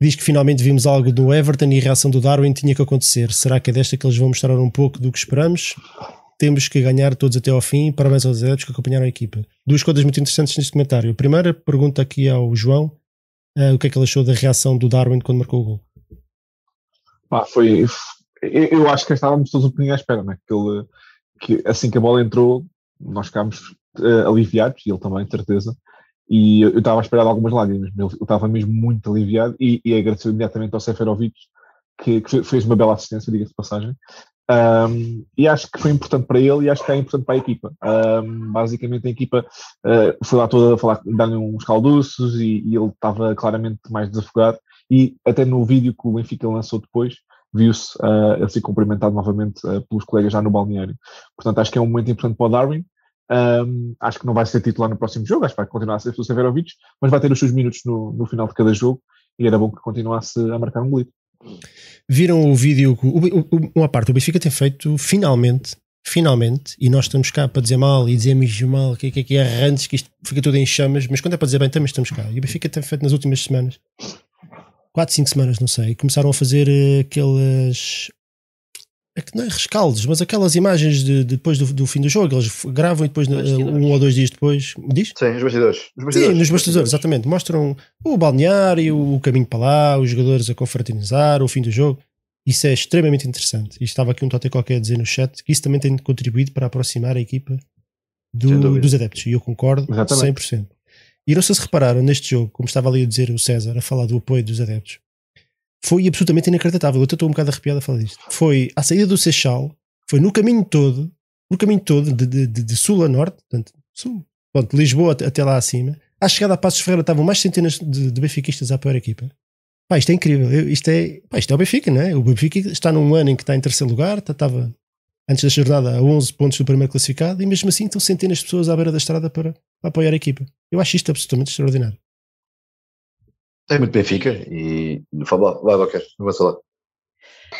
Diz que finalmente vimos algo do Everton e a reação do Darwin tinha que acontecer. Será que é desta que eles vão mostrar um pouco do que esperamos? Temos que ganhar todos até ao fim. Parabéns aos adeptos que acompanharam a equipa. Duas coisas muito interessantes neste comentário. A primeira pergunta aqui ao João: uh, o que é que ele achou da reação do Darwin quando marcou o gol? Ah, foi. Eu acho que estávamos todos um bocadinho à espera, né? que, ele, que assim que a bola entrou, nós ficámos uh, aliviados, e ele também, de certeza. E eu estava a esperar algumas lágrimas, eu estava mesmo muito aliviado e, e agradeceu imediatamente ao Seferovic, que, que fez uma bela assistência, diga-se de passagem. Um, e acho que foi importante para ele e acho que é importante para a equipa. Um, basicamente, a equipa uh, foi lá toda a falar, dar-lhe uns calduços e, e, ele estava claramente mais desafogado. E até no vídeo que o Benfica lançou depois, viu-se uh, a ser cumprimentado novamente uh, pelos colegas já no balneário. Portanto, acho que é um momento importante para o Darwin. Um, acho que não vai ser titular no próximo jogo, acho que vai continuar a ser o Severovic, mas vai ter os seus minutos no, no final de cada jogo e era bom que continuasse a marcar um golito. Viram o vídeo, uma parte, o Benfica tem feito finalmente, finalmente, e nós estamos cá para dizer mal e dizemos mal, que, que, que é arrantes, que isto fica tudo em chamas, mas quando é para dizer bem, também estamos cá. E o Benfica tem feito nas últimas semanas, 4, 5 semanas, não sei, começaram a fazer eh, aquelas é que não é rescaldos, mas aquelas imagens de, depois do, do, fim do jogo, eles gravam e depois um ou dois dias depois. Diz? Sim, os bastidores. Os bastidores. Sim, nos bastidores, exatamente. Mostram o balneário, o caminho para lá, os jogadores a confraternizar, o fim do jogo. Isso é extremamente interessante. E estava aqui um tote qualquer a dizer no chat que isso também tem contribuído para aproximar a equipa do, dos adeptos. E eu concordo exatamente. 100%. E não sei se repararam neste jogo, como estava ali a dizer o César, a falar do apoio dos adeptos foi absolutamente inacreditável. Eu estou um bocado arrepiado a falar disto. Foi à saída do Seixal, foi no caminho todo, no caminho todo, de, de, de, de sul a norte, portanto, sul, pronto, Lisboa até, lá acima. À chegada a Passos Ferreira estavam mais centenas de, de benfiquistas à pior equipa. Pá, isto é incrível. Eu- Isto é, pá, isto é o Benfica, não é? O Benfica está num ano em que está em terceiro lugar, tá- estava antes da jornada a 11 pontos do primeiro classificado e mesmo assim estão centenas de pessoas à beira da estrada para, para apoiar a equipa. Eu acho isto absolutamente extraordinário. É muito Benfica e. Fala, vai, vai, não vai falar.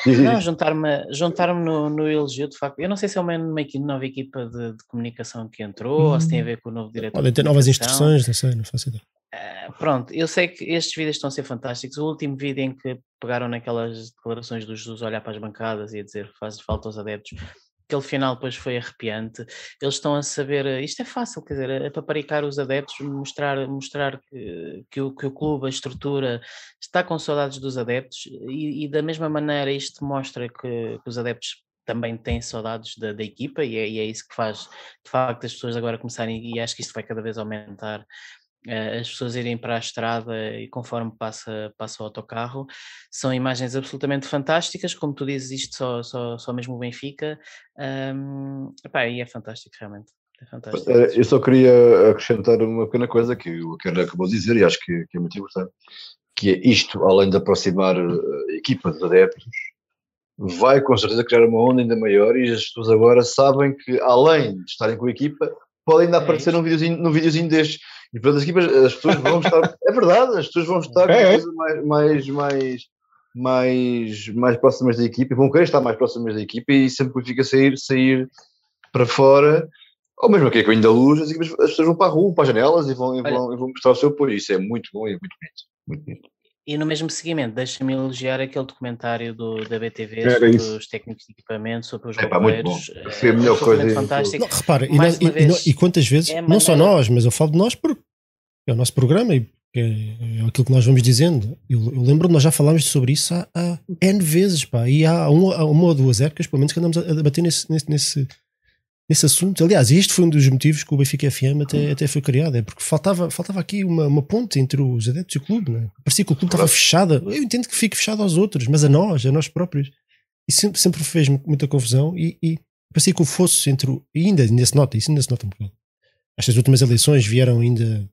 Não, juntar-me juntar no, no elogio, de facto. Eu não sei se é uma, nova equipa de, de comunicação que entrou ou se tem a ver com o novo diretor. Podem de ter novas instruções, não sei, não faço ideia. Ah, pronto, eu sei que estes vídeos estão a ser fantásticos. O último vídeo em que pegaram naquelas declarações do Jesus olhar para as bancadas e a dizer que faz falta aos adeptos, aquele final depois foi arrepiante. Eles estão a saber, eh, isto é fácil, quer dizer, é paparicar os adeptos, mostrar, mostrar que, que, o, que o clube, a estrutura, está com saudades dos adeptos e, e da mesma maneira isto mostra que, que os adeptos também têm saudades da, da equipa e é, e é isso que faz de facto as pessoas agora começarem, e acho que isto vai cada vez aumentar, as pessoas irem para a estrada e conforme passa, passa o autocarro, são imagens absolutamente fantásticas, como tu dizes, isto só, só, só mesmo o Benfica, hum, epá, e é fantástico realmente, é fantástico. Eh, Eu só queria acrescentar uma pequena coisa que o Karen acabou de dizer e acho que, que é muito importante, que é isto, além de aproximar eh, a equipa de adeptos, vai com certeza criar uma onda ainda maior e as pessoas agora sabem que, além de estarem com a equipa, podem ainda É aparecer isto. num videozinho, num videozinho destes. E portanto as equipas, as pessoas vão estar, é verdade, as pessoas vão estar É, é. coisas mais, mais, mais, mais, mais próximas da equipa e vão querer estar mais próximas da equipa e sempre fica sair, sair para fora, ou mesmo aqui com ainda luz, as, equipas, as pessoas vão para a rua, para as janelas e vão, e vão, e vão mostrar o seu apoio. Isso é muito bom e é muito bonito. Muito bonito. E no mesmo seguimento, deixa-me elogiar aquele documentário do, da BTV Era sobre isso. os técnicos de equipamento, sobre os Epá, muito bom. goleiros. Foi a melhor absolutamente coisa fantástico. Não, repara, e, nós- e- e vez, e quantas vezes, é não só nós, mas eu falo de nós porque é o nosso programa e porque é aquilo que nós vamos dizendo. Eu, eu lembro que nós já falámos sobre isso há, há N vezes, pá, e há, um, há uma ou duas épocas, pelo menos, que andamos a, a debater nesse, nesse, nesse, nesse assunto. Aliás, este foi um dos motivos que o Benfica FM até, até foi criado, é porque faltava, faltava aqui uma, uma ponte entre os adeptos e o clube, né? parecia que o clube estava fechado. Eu entendo que fique fechado aos outros, mas a nós, a nós próprios. E sempre, sempre fez muita confusão e, e parecia que o fosse entre o, e ainda, ainda se nota, isso ainda se nota um bocado. Estas últimas eleições vieram ainda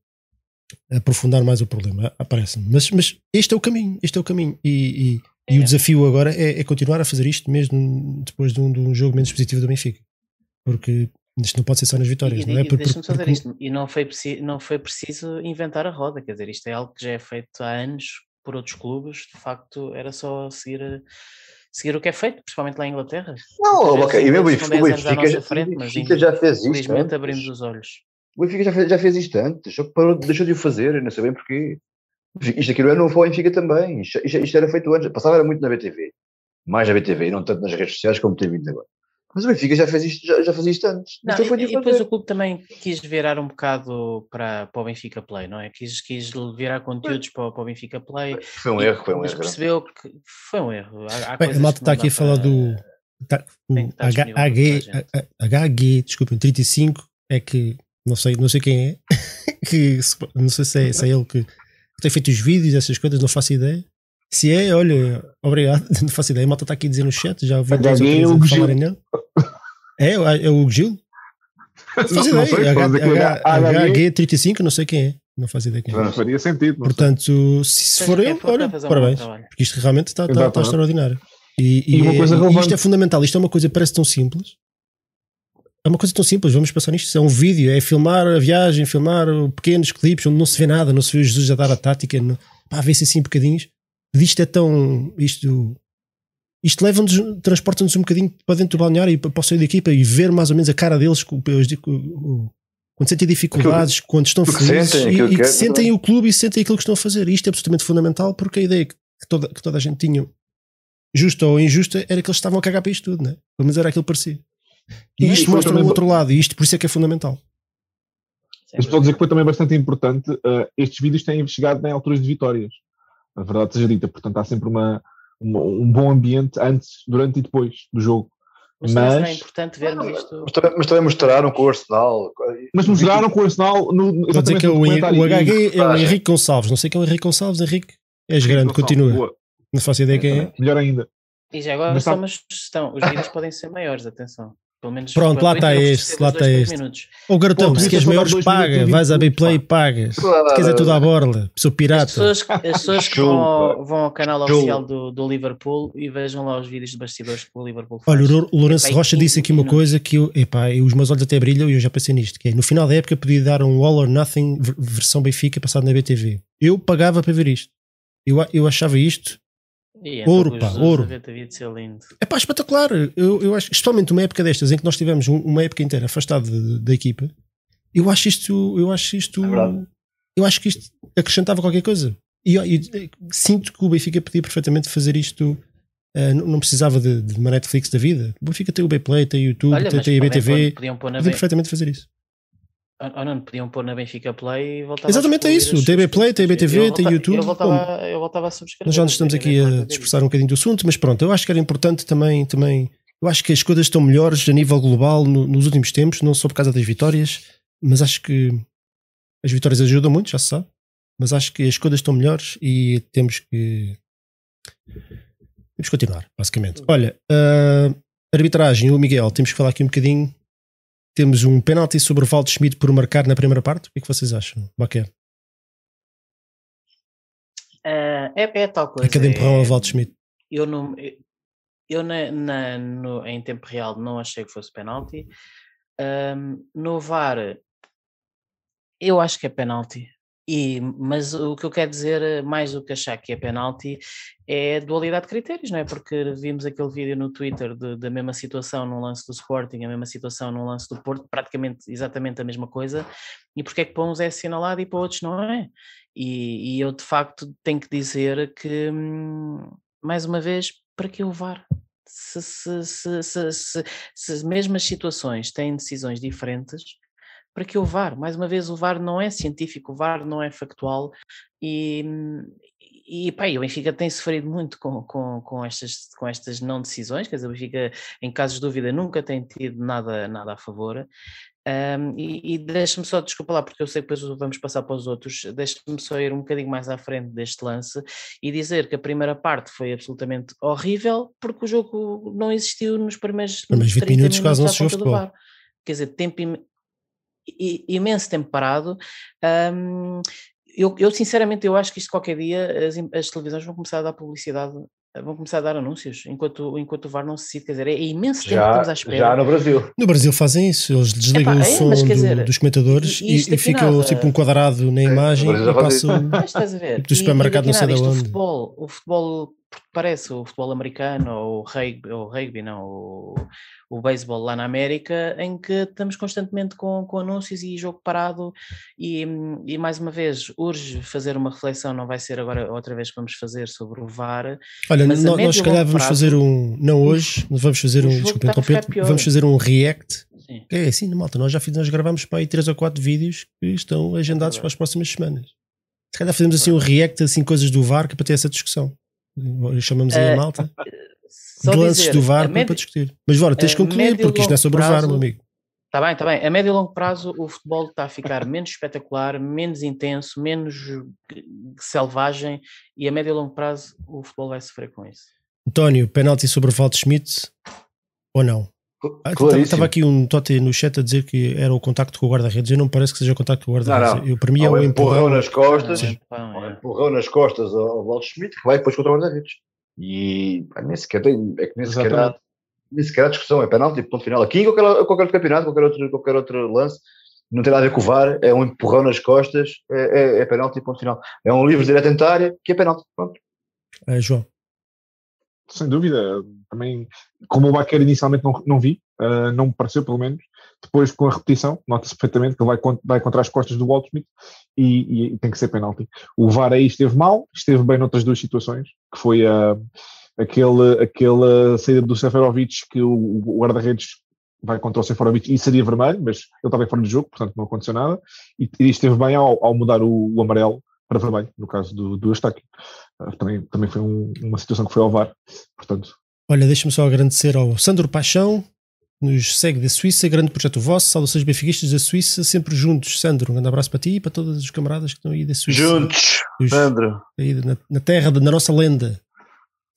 aprofundar mais o problema, aparece-me. Mas, mas este é o caminho, este é o caminho. E, e, e o É. desafio agora é, é continuar a fazer isto mesmo depois de um, de um jogo menos positivo do Benfica. Porque isto não pode ser só nas vitórias, E, não é? e Por- deixa-me por- só dizer porque- isto, e não foi, preci- não foi preciso inventar a roda, quer dizer, isto é algo que já é feito há anos por outros clubes, de facto era só seguir, seguir o que é feito, principalmente lá em Inglaterra. Não, ok, e mesmo o Benfica, o 10 anos à Benfica já- frente, mas fez isto. Infelizmente abrimos os olhos. O Benfica já fez, já fez isto antes, só que parou, deixou de o fazer, eu não sei bem porquê. Isto aqui não é novo para o Benfica também. Isto, isto- isto era feito antes. Passava era muito na BTV. Mais na BTV, não tanto nas redes sociais como tem vindo agora. Mas o Benfica já fez isto, já, já fazia isto antes. Não, e, e depois o clube também quis virar um bocado para, para o Benfica Play, não é? Quis, quis virar conteúdos para, o- para o Benfica Play. Foi um e- erro, foi um mas erro. percebeu que foi um erro. Há, há Bem, a malta está aqui a falar para- do. tá- o HG, desculpem, 35 é que não sei, não sei quem é, que não sei se é, se é ele que, que tem feito os vídeos, essas coisas, não faço ideia. Se é, olha, obrigado, não faço ideia. A malta está aqui a dizer no chat, já ouvi HG dois ou três é falarem nele. É, o- é o Gil? Não faço Não ideia. sei, H- pode dizer que H- HG. HG35, não sei quem é. Não faço ideia quem é. Não. Faria sentido. Portanto, se, for eu, a olha, parabéns. Porque isto realmente está, está, está Exatamente. extraordinário. E, E uma é- coisa e relevante. isto é fundamental. Isto é uma coisa que parece tão simples. É uma coisa tão simples. Vamos pensar nisto. É um vídeo, é filmar a viagem, filmar pequenos clipes onde não se vê nada, não se vê o Jesus a dar a tática. Não, pá, vê-se assim bocadinhos. Isto é tão. Isto, isto leva-nos, transporta-nos um bocadinho para dentro do balneário e para o sair da equipa e ver mais ou menos a cara deles quando sentem dificuldades, quando estão aquilo felizes sentem, e, aquilo e que é, sentem o clube e sentem aquilo que estão a fazer. E isto é absolutamente fundamental porque a ideia que, toda, que toda a gente tinha, justa ou injusta, era que eles estavam a cagar para isto tudo, né? Pelo menos era aquilo que parecia. E E isto mostra o também- outro lado, e isto por isso é que é fundamental. Mas estou a dizer que foi também bastante importante. eh, estes vídeos têm chegado em alturas de vitórias. A verdade seja dita. Portanto, há sempre uma, uma- um bom ambiente antes, durante e depois do jogo. Mas, Mas- importante vermos isto. Mas também, mas também mostraram com o Arsenal. Mas mostraram com o Arsenal no, Estou a dizer que é o, o HG é o reportagem. Henrique Gonçalves. Não sei quem é o Henrique Gonçalves. Henrique, és grande, continua. boa. Não faço ideia quem é. Melhor ainda. E já agora Mas só sabe- uma sugestão: os vídeos podem ser maiores, atenção. Pelo menos Pronto, lá está este, lá está este. Ou Garotão, Pô, se queres maiores, paga. Vais à Bplay e pagas. Claro. Se quiser tudo à borla. Sou As pirata. pessoas, as pessoas que vão, pá. vão ao canal Show. oficial do, do Liverpool e vejam lá os vídeos de bastidores que o Liverpool faz. Olha, o Lou- o Lourenço Epá, e Rocha 15 disse aqui uma coisa que eu, epá, eu- os meus olhos até brilham e eu já pensei nisto, que é, no final da época podia dar um All or Nothing ver- versão Benfica passado na BTV. Eu pagava para ver isto. Eu, eu achava isto E então, Ouro, pá, ouro. devia ser lindo. é pá, espetacular. Eu, eu acho, especialmente uma época destas em que nós tivemos um- uma época inteira afastado de- da equipa, eu acho isto, eu acho isto, É eu acho que isto acrescentava qualquer coisa. E, eu- e sinto que o Benfica podia perfeitamente fazer isto. eh, não, não precisava de, de uma Netflix da vida. O Benfica tem o Bplay, tem o YouTube, Olha, tem, tem a podem BTV. podiam pôr na Podia Ben- perfeitamente fazer isso. Oh, não, podiam pôr na Benfica Play e voltava Exatamente é isso. as Tem BPlay, tem YouTube. Eu voltava, eu voltava a subscrever. Nós já nos estamos aqui a dispersar um bocadinho do assunto, mas pronto, eu acho que era importante também. também eu acho que as coisas estão melhores a nível global no- nos últimos tempos, não só por causa das vitórias, mas acho que as vitórias ajudam muito, já se sabe. Mas acho que as coisas estão melhores e temos que. Temos que continuar, basicamente. Olha, a arbitragem, o Miguel, temos que falar aqui um bocadinho. Temos um penalti sobre o Valdo Schmidt por marcar na primeira parte. O que é que vocês acham? Baquer. Ah, é, é tal coisa. É cada empurrão é- ao Valdo Schmidt. eu não eu- eu na, na- no- em tempo real não achei que fosse penalti Ahm, no VAR eu acho que é penalti e, mas o que eu quero dizer eh, mais do que achar que é penalti é dualidade de critérios, não é? Porque vimos aquele vídeo no Twitter de- da mesma situação no lance do Sporting, a mesma situação no lance do Porto, praticamente exatamente a mesma coisa, e porque é que para uns é assinalado e para outros não é? E, e eu de facto tenho que dizer que, hum, mais uma vez, para que o VAR? Se, se, se, se, se, se as mesmas situações têm decisões diferentes, para que o VAR? Mais uma vez, o VAR não é científico, o VAR não é factual e, e pá, o Benfica tem sofrido muito com, com, com, estas, com estas não decisões, quer dizer, o Benfica, em casos de dúvida, nunca tem tido nada, nada a favor. Um, e e deixa-me só, desculpa lá, porque eu sei que depois vamos passar para os outros, deixa-me só ir um bocadinho mais à frente deste lance e dizer que a primeira parte foi absolutamente horrível porque o jogo não existiu nos primeiros, Primeiros 20 30 minutos quase não se jogou. Quer dizer, tempo imenso tempo parado. Um, eu, eu, sinceramente eu acho que isto qualquer dia as, as televisões vão começar a dar publicidade, vão começar a dar anúncios enquanto, enquanto o VAR não se decide. Quer dizer, é imenso tempo que Já, estamos à espera. já no Brasil. No Brasil fazem isso, eles desligam Epá, o é, som do- dizer, dos comentadores e- e e, fica nada. tipo um quadrado na imagem Brasil e passa. Mas estás a ver? do supermercado e, e não sei de onde. O futebol, o futebol parece o futebol americano ou o rugby, ou rugby não, o, o beisebol lá na América, em que estamos constantemente com, com anúncios e jogo parado e, e mais uma vez urge fazer uma reflexão, não vai ser agora outra vez que vamos fazer sobre o VAR, Olha, Mas a nó- médio nós se calhar vamos prazo, fazer um. Não hoje, vamos fazer um. Desculpa pior. vamos fazer um react. Sim. É assim, malta, nós já fizemos, nós gravamos para aí 3 ou 4 vídeos que estão agendados verdade. para as próximas semanas. Se calhar fazemos assim um react, assim, coisas do VAR, que é para ter essa discussão. Chamamos aí a Eh, malta. Só de lances dizer, do VAR para- médio- para discutir. Mas bora, tens de concluir, porque isto não é sobre o VAR, prazo- meu amigo. Está bem, está bem. A médio e longo prazo o futebol está a ficar menos espetacular, menos intenso, menos eh, selvagem e a médio e longo prazo o futebol vai sofrer com isso. António, penalti sobre o Valdo Schmidt ou não? Ah, Estava Claríssimo. aqui um Totti no chat a dizer que era o contacto com o guarda-redes. Eu não me parece que seja o contacto com o guarda-redes. Eu, para mim é um empurrão empurrão. nas costas, um é. empurrão nas costas ao, ao Walter Schmidt que vai depois contra o guarda-redes. E pá, nem sequer tem, é que nem sequer, há, nem sequer há discussão, é penalti, ponto final. Aqui em qualquer, qualquer outro campeonato, qualquer outro, qualquer outro lance, não tem nada a ver com o VAR, é um empurrão nas costas, é, é, é penalti, ponto final. É um livre direto da área, que é penalti. Pronto. Ah, João, Sem dúvida. Também, como o Baquer inicialmente não, não vi, ah, não me pareceu, pelo menos. Depois, com a repetição, nota-se perfeitamente que ele vai, vai contra as costas do Walt Smith e, e tem que ser penalti. O VAR aí esteve mal, esteve bem noutras duas situações, que foi a, aquele, aquela saída do Seferovic que o, o guarda-redes vai contra o Seferovic e seria vermelho, mas ele estava fora do jogo, portanto não aconteceu nada. E, e esteve bem ao, ao mudar o, o amarelo para vermelho, no caso do, do Eustáquio. Ah, também, também foi um- uma situação que foi ao VAR, portanto olha, deixa-me só agradecer ao Sandro Paixão, que nos segue da Suíça, grande projeto vosso, saudações benfiquistas da Suíça, sempre juntos. Sandro, um grande abraço para ti e para todos os camaradas que estão aí da Suíça. Juntos, Os- Sandro. aí na, na terra, da- na nossa lenda.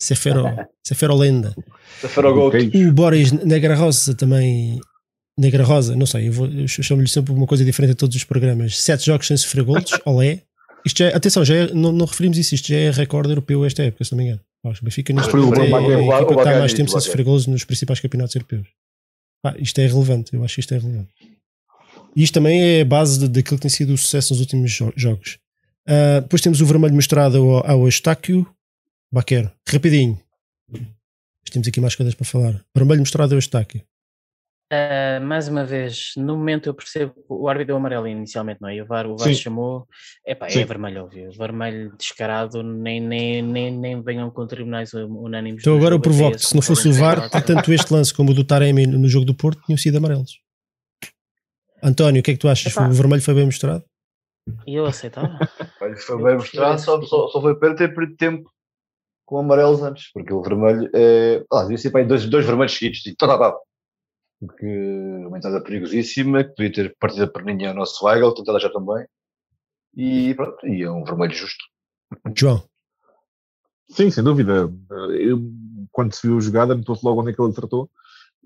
Sefero, Seferolenda. Seferogold. O Boris Negra Rosa também. Negra Rosa, não sei, eu, vou- eu chamo-lhe sempre uma coisa diferente a todos os programas. Sete jogos sem sofrer gols, olé. Isto já é, atenção, já é- não, não referimos isso, isto já é recorde europeu esta época, se não me engano. Acho que Benfica neste Foi o momento é a equipa que está mais disse, tempo sem sofrer gols nos principais campeonatos europeus. Pá, isto é relevante, eu acho que isto é relevante. E isto também é a base daquilo que tem sido o sucesso nos últimos jo- jogos. Ah, depois temos o vermelho mostrado ao, ao Estáquio Baquero. Rapidinho. Mas Temos aqui mais coisas para falar. Vermelho mostrado ao Estáquio. Ah, mais uma vez, no momento eu percebo que o árbitro deu amarelo inicialmente, não é? E o VAR, o VAR Sim. chamou, epá, Sim. é vermelho, óbvio, vermelho descarado, nem, nem, nem, nem venham com tribunais unânimes. Então agora eu provoco se não fosse o VAR, tanto este lance como o do Taremi no jogo do Porto tinham sido amarelos. António, o que é que tu achas? Epá. O vermelho foi bem mostrado? E eu aceitava. Olha, foi bem mostrado, só, só, só foi perder ter perdido tempo com amarelos antes, porque o vermelho é. Ah, devia ser para aí dois, dois vermelhos seguidos, e tá, tá, tá. Porque uma entrada perigosíssima, que podia ter partido a perninha ao nosso Weigl, tentada já também. E pronto, e é um vermelho justo. João, Sim, sem dúvida. Eu, quando se viu a jogada, notou-se logo onde é que ele tratou.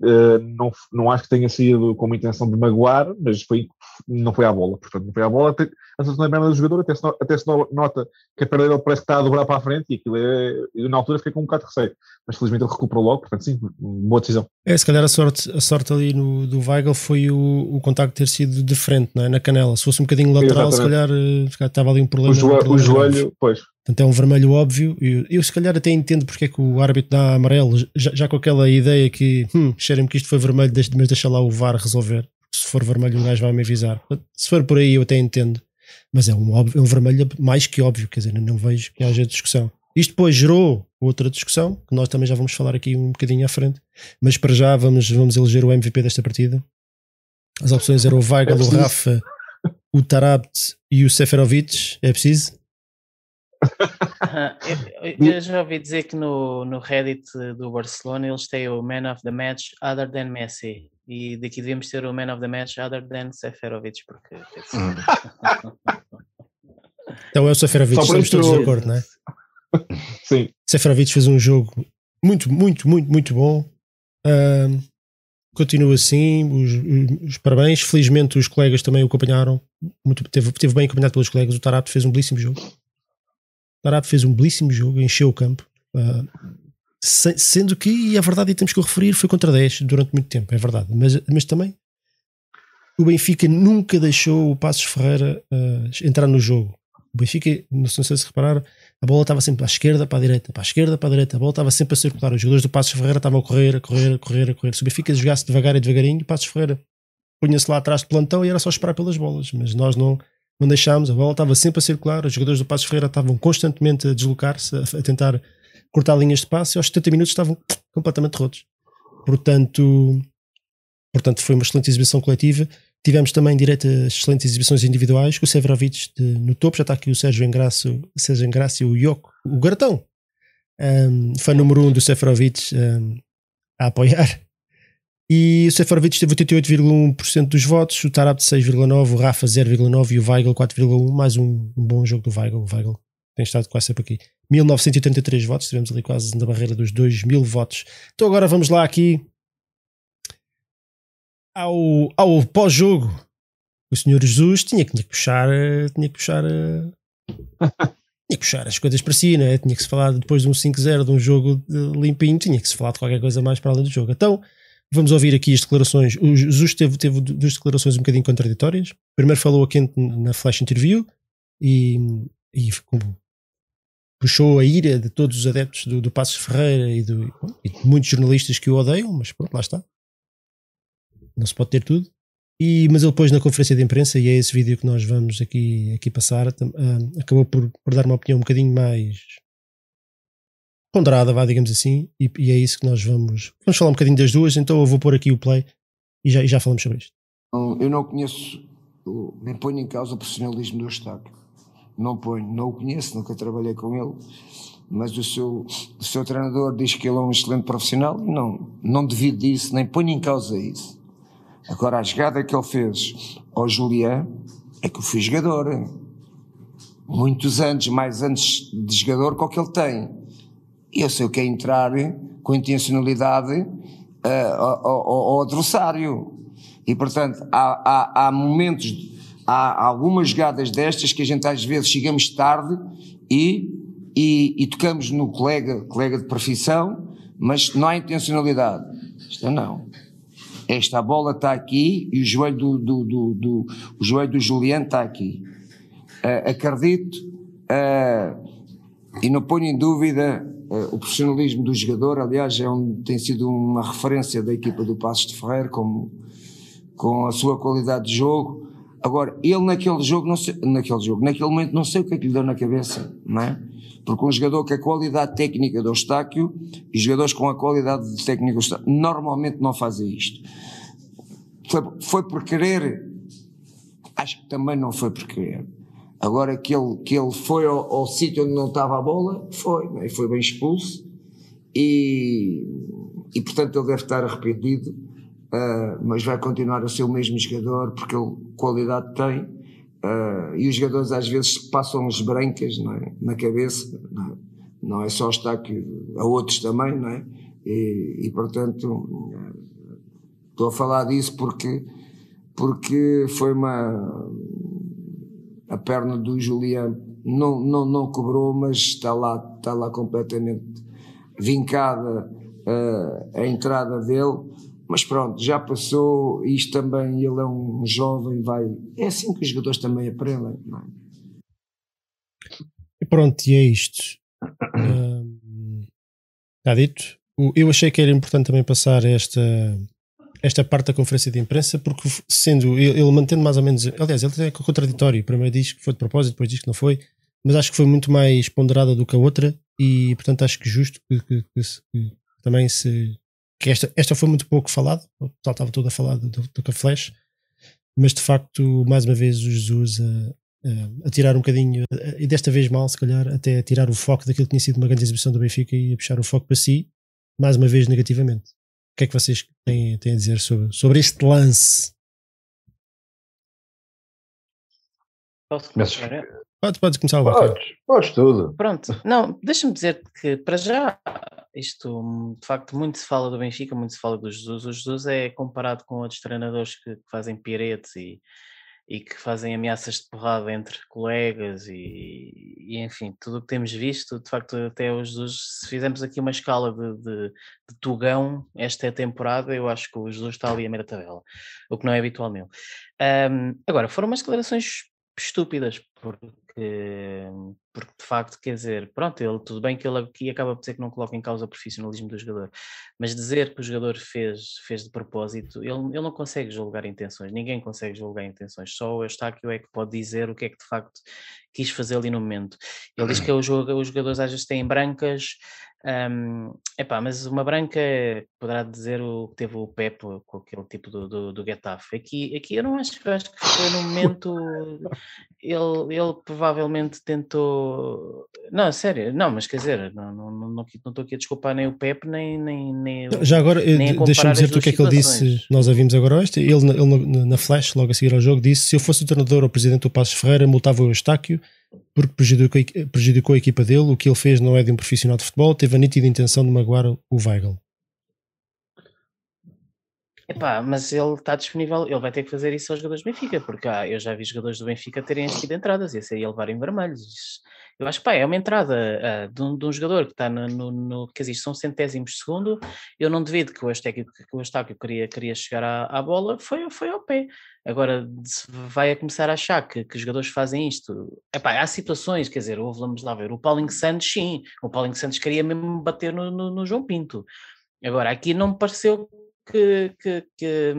Uh, não, não acho que tenha sido com uma intenção de magoar, mas foi, não foi à bola. Portanto, não foi à bola. Até, na perna do jogador, até se, no- até se no- nota que a perna dele parece que está a dobrar para a frente e aquilo é. Eu, na altura fiquei com um bocado de receio. Mas felizmente ele recuperou logo, portanto, sim, boa decisão. é, se calhar a sorte, a sorte ali no, do Weigl foi o, o contacto ter sido de frente, não é? na canela. Se fosse um bocadinho lateral, se calhar, eh, se calhar estava ali um problema. O, um o problema grave. joelho, pois. Portanto, é um vermelho óbvio. Eu, eu se calhar até entendo porque é que o árbitro dá amarelo, já, já com aquela ideia que, hum, cheirem-me que isto foi vermelho, deixa- mas deixa lá o VAR resolver. Se for vermelho, o gajo vai me avisar. Se for por aí, eu até entendo. Mas é um, óbvio, é um vermelho mais que óbvio, quer dizer, não vejo que haja discussão. Isto depois gerou outra discussão, que nós também já vamos falar aqui um bocadinho à frente, mas para já vamos, vamos eleger o MVP desta partida. As opções eram o Weigl, É o. Rafa, o Tarabt e o Seferovic. É preciso? Ah, eu, eu já ouvi dizer que no, no Reddit do Barcelona eles têm o Man of the Match other than Messi. E daqui devemos ter o Man of the Match other than Seferovic, porque ser. Então é o Seferovic, estamos todos de acordo, não é? Sim, Seferovic fez um jogo muito, muito, muito, muito bom. Continua assim, os, os- os parabéns. Felizmente os colegas também o acompanharam. Muito, teve, teve bem acompanhado pelos colegas. O Tarato fez um belíssimo jogo. O Tarato fez um belíssimo jogo, encheu o campo. Ah, se- sendo que, e é verdade, e temos que o referir, foi contra 10 durante muito tempo, é verdade. Mas, mas também o Benfica nunca deixou o Passos Ferreira ah, entrar no jogo. O Benfica, não sei se repararam, a bola estava sempre à esquerda, para a direita, para a esquerda, para a direita. A bola estava sempre a circular. Os jogadores do Passos Ferreira estavam a correr, a correr, a correr, a correr. Se o Benfica jogasse devagar e devagarinho, o Passos Ferreira punha-se lá atrás de plantão e era só esperar pelas bolas. Mas nós não, não deixámos. A bola estava sempre a circular. Os jogadores do Passos Ferreira estavam constantemente a deslocar-se, a, a tentar cortar linhas de passe e aos 70 minutos estavam completamente rotos. Portanto, portanto foi uma excelente exibição coletiva. Tivemos também direito excelentes exibições individuais, com o Severovic no topo, já está aqui o Sérgio Engrácio, Sérgio Engrácio o Yoko, o Garatão, um, fã número um do Seferovic um, a apoiar. E o Seferovic teve 88,1% dos votos, o Tarab de 6,9%, o Rafa 0,9% e o Weigl 4,1%. Mais um, um bom jogo do Weigl. O Weigl tem estado quase sempre aqui. 1983 votos, estivemos ali quase na barreira dos 2 mil votos. Então agora vamos lá aqui ao, ao pós-jogo. O senhor Jesus tinha, que- puxar, eh, tinha que puxar eh, tinha que puxar as coisas para si, né? tinha que se falar depois de um 5-0 de um jogo limpinho, tinha que se falar de qualquer coisa mais para além do jogo. Então, vamos ouvir aqui as declarações. O Jesus teve, teve duas declarações um bocadinho contraditórias. Primeiro falou a quente na flash interview e, e puxou a ira de todos os adeptos do, do Passos Ferreira e, do, e de muitos jornalistas que o odeiam, mas pronto, lá está. Não se pode ter tudo. E, mas ele depois na conferência de imprensa, e é esse vídeo que nós vamos aqui, aqui passar, ah, acabou por, por dar uma opinião um bocadinho mais ponderada, vá, digamos assim, e, e é isso que nós vamos. Vamos falar um bocadinho das duas, então eu vou pôr aqui o play e já, e já falamos sobre isto. Eu não conheço, nem ponho em causa o profissionalismo do Eustáquio. Não ponho, não o conheço, nunca trabalhei com ele. Mas o seu, o seu treinador diz que ele é um excelente profissional. Não, não devido disso, nem ponho em causa isso. Agora, a jogada que ele fez ao Julián é que eu fui jogador. Muitos anos, mais anos de jogador que o que ele tem. Eu sei o que é entrar com intencionalidade uh, ao, ao, ao, adversário. E portanto, há, há, há momentos, há algumas jogadas destas que a gente às vezes chegamos tarde e, e, e tocamos no colega, colega de profissão, mas não há intencionalidade. Esta não. Esta bola está aqui e o joelho do, do, do, do o joelho do Juliano está aqui. Uh, acredito uh, e não ponho em dúvida o profissionalismo do jogador. Aliás, é um, tem sido uma referência da equipa do Passos de Ferreira como, com a sua qualidade de jogo. Agora, ele naquele jogo, não sei, naquele jogo, naquele momento, não sei o que é que lhe deu na cabeça, não é? Porque um jogador com a qualidade técnica do Eustáquio e jogadores com a qualidade técnica do Eustáquio normalmente não fazem isto. Foi, foi por querer? Acho que também não foi por querer. Agora que ele, que ele foi ao, ao sítio onde não estava a bola, foi, né? foi bem expulso e, e portanto ele deve estar arrependido, uh, mas vai continuar a ser o mesmo jogador porque ele qualidade tem Uh, e os jogadores às vezes passam as brancas é? na cabeça, não é? não é só estar aqui, a outros também, não é? E, e portanto, estou a falar disso porque, porque foi uma. A perna do Juliano não, não, não cobrou, mas está lá, está lá completamente vincada uh, a entrada dele mas pronto, já passou, isto também, ele é um jovem, vai. É assim que os jogadores também aprendem, é? E pronto, e é isto. está dito. Eu achei que era importante também passar esta, esta parte da conferência de imprensa, porque sendo ele, ele mantendo mais ou menos. Aliás, ele é contraditório. Primeiro diz que foi de propósito, depois diz que não foi, mas acho que foi muito mais ponderada do que a outra, e portanto acho que justo que, que, que, que também se que esta, esta foi muito pouco falada, o pessoal estava todo a falar do, do Flash, mas de facto, mais uma vez, o Jesus a, a, a, tirar um bocadinho, e desta vez mal, se calhar, até a tirar o foco daquilo que tinha sido uma grande exibição do Benfica e a puxar o foco para si, mais uma vez negativamente. O que é que vocês têm, têm a dizer sobre, sobre este lance? Posso começar? Pode, pode começar o Podes, podes tudo. Pronto, não, deixa-me dizer que para já isto, de facto, muito se fala do Benfica, muito se fala do Jesus. O Jesus é comparado com outros treinadores que, que fazem piretes e, e que fazem ameaças de porrada entre colegas e, e, enfim, tudo o que temos visto, de facto, até o Jesus, se fizermos aqui uma escala de, de, de tugão, esta é a temporada, eu acho que o Jesus está ali a meia tabela, o que não é habitual meu. Um, agora, foram umas declarações estúpidas, porque porque de facto, quer dizer, pronto, ele, tudo bem que ele aqui acaba por dizer que não coloca em causa o profissionalismo do jogador, mas dizer que o jogador fez, fez de propósito, ele, ele não consegue julgar intenções, ninguém consegue julgar intenções, só o Eustáquio é que pode dizer o que é que de facto quis fazer ali no momento. Ele diz que os jogadores às vezes têm brancas, um, epá, mas uma branca poderá dizer o que teve o Pep com aquele tipo do, do, do Getafe. Aqui, aqui eu não acho, eu acho que foi no momento. Ele, ele provavelmente tentou. Não, sério, não, mas quer dizer, não estou não, não, não aqui a desculpar nem o Pep, nem. nem, nem Já agora, deixa-me dizer-te o que é que ele disse. Nós ouvimos agora este. Ele, ele, na Flash, logo a seguir ao jogo, disse: Se eu fosse o treinador ou presidente do Passos Ferreira, multava o Eustáquio porque prejudicou, prejudicou a equipa dele. O que ele fez não é de um profissional de futebol, teve a nítida intenção de magoar o Weigl. Epá, mas ele está disponível, ele vai ter que fazer isso aos jogadores do Benfica, porque ah, eu já vi jogadores do Benfica terem sido entradas e esse aí levarem vermelhos. Eu acho que pá, é uma entrada uh, de, um, de, um, jogador que está no, no, no são centésimos de segundo. Eu não devido que o Eustáquio, que Eustáquio queria, queria chegar à, à, bola, foi, foi ao pé. Agora vai a começar a achar que, que os jogadores fazem isto. Epá, há situações, quer dizer, vamos lá ver, o Paulinho Santos, sim, o Paulinho Santos queria mesmo bater no, no João Pinto. Agora, aqui não me pareceu que, que, que,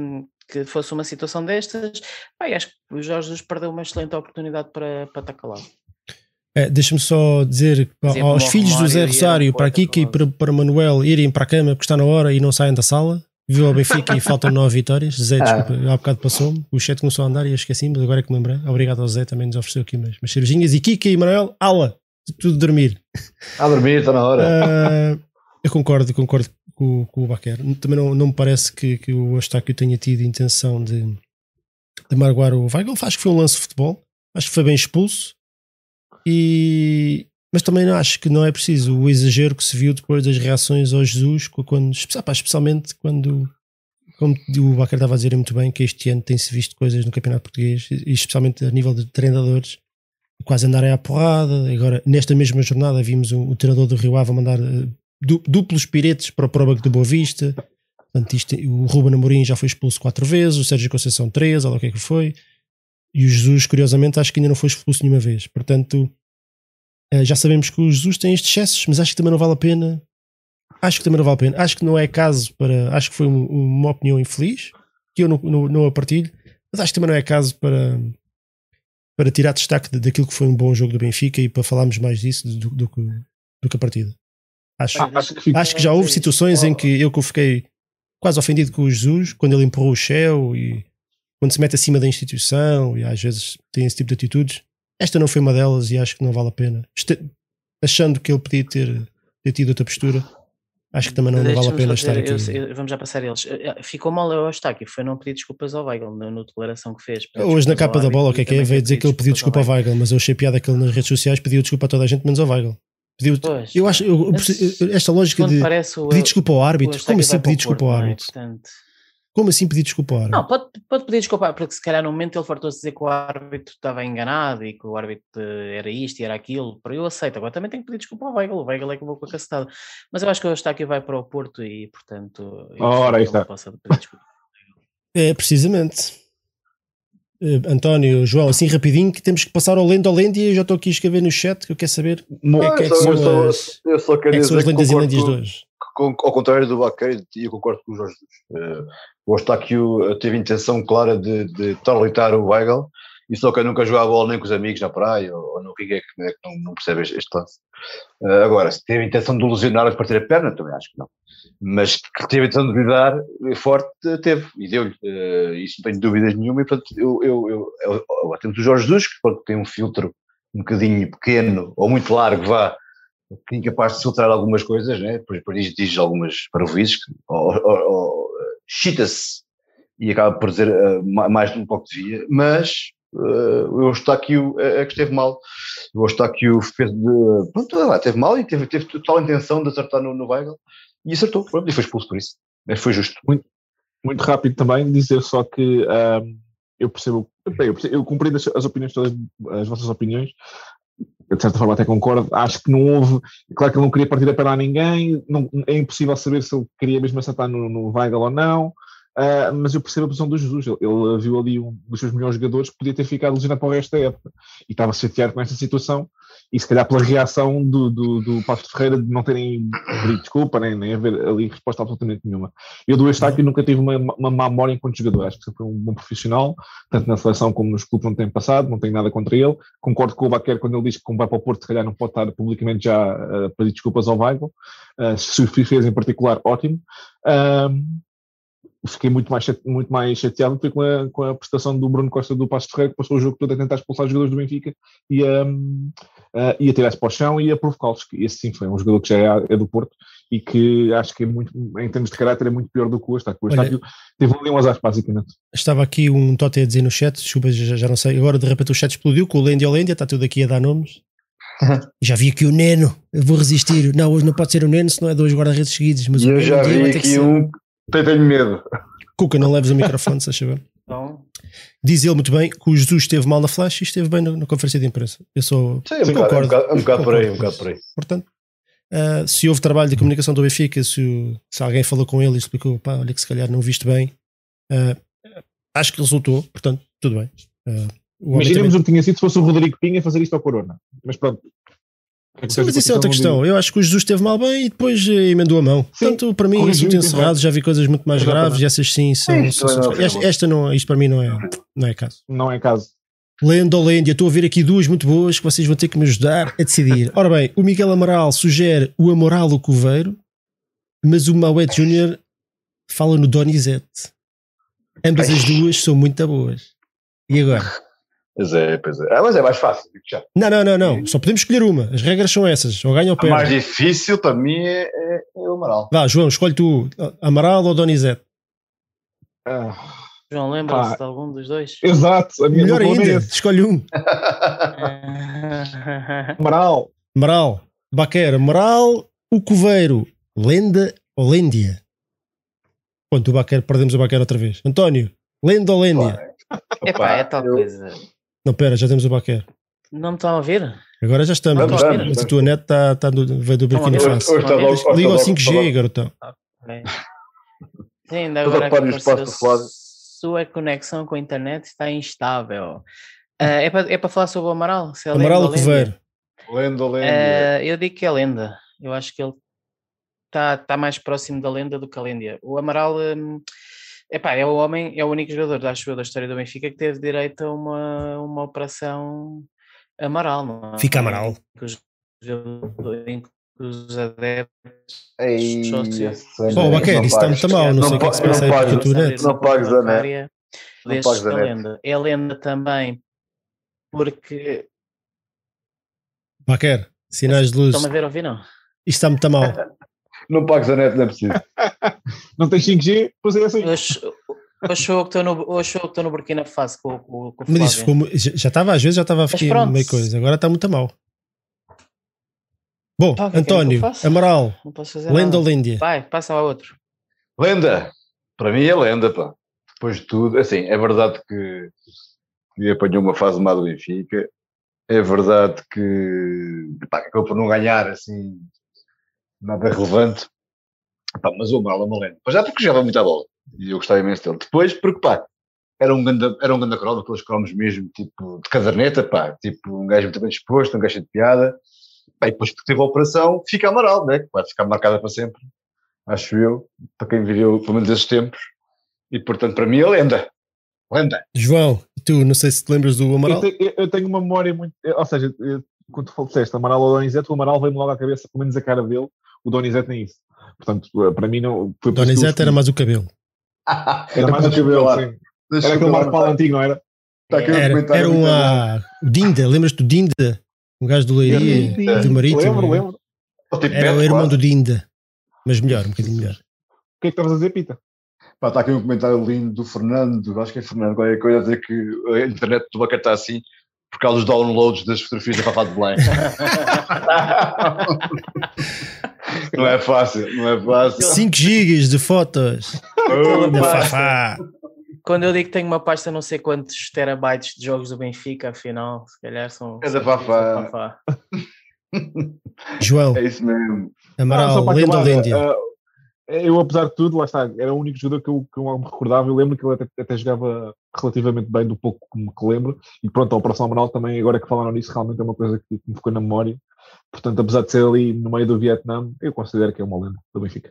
que fosse uma situação destas. Pá, acho que o Jorge Jesus perdeu uma excelente oportunidade para, para estar calado. É, Deixa-me só dizer aos filhos do Zé Rosário, para Kiki e para, para Manuel irem para a cama porque está na hora e não saem da sala. Viu ao Benfica e faltam nove vitórias. Zé, ah. desculpa, há bocado passou-me. O chat começou a andar e eu esqueci, mas agora é que me lembrei. Obrigado ao Zé, também nos ofereceu aqui umas, umas cervejinhas. E Kiki e Manuel, aula, tudo dormir. A dormir, está na hora. Uh, eu concordo, concordo com, com o Baquer. Também não, não me parece que, que o Eustáquio tenha tido intenção de, de magoar o Weigl. Acho que foi um lance de futebol. Acho que foi bem expulso. E, Mas também acho que não é preciso o exagero que se viu depois das reações ao Jesus, quando, especialmente quando, como o Bacar estava a dizer muito bem, que este ano tem-se visto coisas no Campeonato Português, e especialmente a nível de treinadores, quase andarem à porrada. Agora, nesta mesma jornada, vimos o, o treinador do Rio Ave mandar uh, duplos piretes para o Probanco de Boa Vista. Portanto, isto, o Ruben Amorim já foi expulso quatro vezes, o Sérgio Conceição três, ou o que é que foi. E o Jesus, curiosamente, acho que ainda não foi expulso nenhuma vez. Portanto, uh, já sabemos que o Jesus tem estes excessos, mas acho que também não vale a pena. Acho que também não vale a pena. Acho que não é caso para. Acho que foi um, uma opinião infeliz, que eu não, não, não a partilho, mas acho que também não é caso para para tirar destaque daquilo que foi um bom jogo do Benfica e para falarmos mais disso do, do, do, do que a partida. Acho, ah, acho, que, acho que já houve situações em que eu que fiquei quase ofendido com o Jesus, quando ele empurrou o Shell e quando se mete acima da instituição e às vezes tem esse tipo de atitudes. Esta não foi uma delas e acho que não vale a pena. Este, achando que ele podia ter, ter tido outra postura, Acho que também não, não vale a pena estar aqui. Eu, eu, vamos já passar eles. Eh, eh, ficou mal o Eustáquio, foi não pedir desculpas ao Weigl na, na declaração que fez. Hoje na capa da bola, o que é que é? Veio dizer que ele pediu desculpa ao Weigl, mas eu achei piada que ele nas redes sociais pediu desculpa a toda a gente, menos ao Weigl. Pediu, pois, eu acho, eu, esta lógica de pedir desculpa ao árbitro, como assim pedir desculpa ao é? árbitro? Como assim pedir desculpa ao árbitro? Não, pode, pode pedir desculpa, porque se calhar no momento ele fartou-se dizer que o árbitro estava enganado e que o árbitro era isto e era aquilo, para eu aceito. Agora também tenho que pedir desculpa ao Weigl, o Weigl é que vou com a cacetada. Mas eu acho que o Eustáquio vai para o Porto e, portanto, Ora, aí está. É, precisamente. Uh, António, João, assim rapidinho que temos que passar ao Lendo ao Lendo e eu já estou aqui a escrever no chat que eu quero saber o que, é, que, é que são as, eu só quero é que são as lendas e de hoje ao contrário do Baqueiro, eu concordo com o Jorge Jesus. Uh, o Eustáquio teve intenção clara de, de tarlitar o Weigl, e só que eu nunca jogava bola nem com os amigos na praia, ou, ou no Rio é que, é que não, não percebe este, lance. Uh, agora, se teve intenção de ilusionar a partir a perna, também acho que não. Mas que teve intenção de lidar forte, teve, e deu-lhe. Uh, isso não tenho dúvidas nenhuma, e portanto, eu, eu, eu, eu, eu temos o Jorge Jesus, que pode tem um filtro um bocadinho pequeno, ou muito largo, vá, que é incapaz de filtrar algumas coisas, né? depois, depois diz, diz algumas parvoízes, ou, ou, ou chita-se e acaba por dizer uh, mais de um pouco de mas uh, o Eustáquio é, é que esteve mal. O Eustáquio fez de, pronto, esteve mal e teve, teve total intenção de acertar no, no Weigl e acertou, pronto, e foi expulso por isso. Mas foi justo. Muito, muito rápido também dizer só que um, eu percebo, bem, eu, percebo, eu compreendo as, as opiniões todas, as vossas opiniões, de certa forma até concordo, acho que não houve, claro que ele não queria partir a perna a ninguém, não, é impossível saber se ele queria mesmo acertar no, no Weigl ou não, uh, mas eu percebo a posição do Jesus, ele, ele, viu ali um dos seus melhores jogadores que podia ter ficado lesionado para o resto da época, e estava chateado com essa situação, e se calhar pela reação do, do, do Ferreira de não terem pedido desculpa, nem, nem haver ali resposta absolutamente nenhuma. Eu do Eustáquio nunca tive uma, uma má memória enquanto jogador, acho que sempre foi um bom profissional, tanto na seleção como nos clubes onde tem passado, não tenho nada contra ele. Concordo com o Baquer quando ele diz que como vai para o Porto, se calhar não pode estar publicamente já a pedir desculpas ao Weigl, uh, se o fez em particular, ótimo. Uh, fiquei muito mais, muito mais chateado foi com a, com a prestação do Bruno Costa do Passo Ferreira, que passou o jogo todo a tentar expulsar os jogadores do Benfica e a, uh, e a tirar-se para o chão e a provocá-los. Esse sim foi um jogador que já é, é, do Porto e que acho que é muito, em termos de caráter, é muito pior do que o Eustáquio. O Eustáquio teve ali um azar, basicamente. Estava aqui um Tote a dizer no chat, desculpa, já, já não sei, agora de repente o chat explodiu com o Lendia Lendia, está tudo aqui a dar nomes. já vi aqui o Neno, eu vou resistir. Não, hoje não pode ser o Neno, senão é dois guarda-redes seguidos. Mas eu já vi aqui um tenho medo. Cuca, não leves o microfone, se achas bem. Diz ele muito bem que o Jesus esteve mal na flash e esteve bem na, na conferência de imprensa. Eu sou. Sim, um concordo. Bocado, um, bocado, por aí, um bocado por aí. Portanto, uh, se houve trabalho de comunicação do Benfica, se, se alguém falou com ele e explicou, pá, olha que se calhar não viste bem, uh, acho que resultou, portanto, tudo bem. Uh, Imaginemos também... o que tinha sido se fosse o Rodrigo Pinha fazer isto ao Corona. Mas pronto, Sim, mas isso é outra questão. Eu acho que o Jesus esteve mal bem e depois eh, emendou a mão. Sim, Portanto, para mim, assunto encerrado, já vi coisas muito mais graves e essas sim são. Sim, são, são esta, esta, não, isto para mim não é, não é caso. Não é caso. Lenda, estou a ver aqui duas muito boas que vocês vão ter que me ajudar a decidir. Ora bem, o Miguel Amaral sugere o Amoral o Coveiro, mas o Mauete Júnior fala no Donizete. Ambas as duas são muito boas. E agora? Pois é, pois é. Ah, mas é mais fácil. Já. Não, não, não, não. Só podemos escolher uma. As regras são essas. Ou ganha ou perde. O mais difícil para mim é, é, é, o Amaral. Vá, João, escolhe tu. Amaral ou Donizete? Ah, João, lembra-se de algum dos dois? Exato. Melhor ainda. É escolhe um. Amaral. Amaral, Baquer, Amaral, o Coveiro, Lenda ou Lêndia? Ponto, o Baquer, perdemos o Baquer outra vez. António, Lenda ou Lêndia? Epá, é tal eu- coisa. Não, pera, já temos o Baquer. Não me estão a ouvir? Agora já estamos, mas, vamos, mas a tua net está tá do, veio do Burkina Faso. Liga ao está logo- 5G, garotão. Sim, ainda agora a que apareceu, sua conexão com a internet está instável. Ah, é para é falar sobre o Amaral? Se é Amaral lenda lenda? Coveiro? Lenda, lenda. Ah, eu digo que é lenda. Eu acho que ele está tá mais próximo da lenda do que a lenda. O Amaral hum, epá, é o homem, é o único jogador, acho eu, da história do Benfica que teve direito a uma, uma operação Amaral. Não é? Fica Amaral. Em que os adeptos Ei, sócios- esse Pô, não Baquer, isso está muito mal. Não, Não sei o que é que se pa- passa não aí com a pagas- tua net. não pagas a net. Não pagas a lenda. É lenda também, porque Baquer, sinais de luz. estão-me a ver ouvir, não? Isto está muito mal. Não pagas a net, não é preciso. Não tens 5G, pois é assim. Hoje, eu que estou no, Burkina Faso com, com, com o Mas isso ficou, já estava, às vezes já estava a ficar meio coisa. Agora está muito mal. Bom, Pá, o que é que António? Amaral, Não posso fazer Lenda nada. ou Lêndia? Vai, passa ao outro. Lenda. Para mim é lenda, pá. Depois de tudo, assim, é verdade que, que apanhou uma fase má do Benfica. É verdade que pá, acabou por não ganhar, assim, nada relevante. Pá, mas o Amaral é uma lenda. Mas já porque jogava muita bola. E eu gostava imenso dele. Depois, porque, pá, era um ganda, era um cromo, aqueles cromos mesmo, tipo, de caderneta, pá. Tipo, um gajo muito bem disposto, um gajo cheio de piada. Pá, e depois que teve a operação, fica Amaral, né? Que vai ficar marcada para sempre acho eu, para quem viveu pelo menos esses tempos, e portanto para mim é lenda. Lenda. João, tu, não sei se te lembras do Eu, Amaral? te- eu- eu tenho uma memória muito. Ou seja, eu- quando tu disseste Amaral ou Donizete, o Amaral veio-me logo à cabeça, pelo menos a cara dele. O Donizete nem isso. Portanto, eh, para mim, não. Foi Donizete era mais o cabelo. Era mais o cabelo, sim. Era aquele Marco Paulo antigo, não era? Está aqui um Era, comentário era um bom. ah, o Dinda, lembras-te do Dinda? Um gajo do Leiria, do Marítimo. Lembro, lembro. O O tipo Era o irmão quase. do Dinda. Mas melhor, um bocadinho melhor. que é que estavas a dizer, Pita? Pá, está aqui um comentário lindo do Fernando, acho que é Fernando, qualquer coisa, a dizer que a internet do Bacar está assim por causa dos downloads das fotografias da Fafá de Belém. não é fácil, não é fácil. 5 gigas de fotos. Quando eu digo que tenho uma pasta não sei quantos terabytes de jogos do Benfica, afinal, se calhar são. É da Fafá. João, É isso mesmo. Ah, Amaral, para Lenda Lêndia? eh, eu, apesar de tudo, lá está, era o único jogador que eu, que eu me recordava. Eu lembro que ele até, até jogava relativamente bem, do pouco que me lembro. E pronto, a Operação Amaral também, agora que falaram nisso, realmente é uma coisa que, que me ficou na memória. Portanto, apesar de ser ali no meio do Vietnã, eu considero que é uma lenda do Benfica.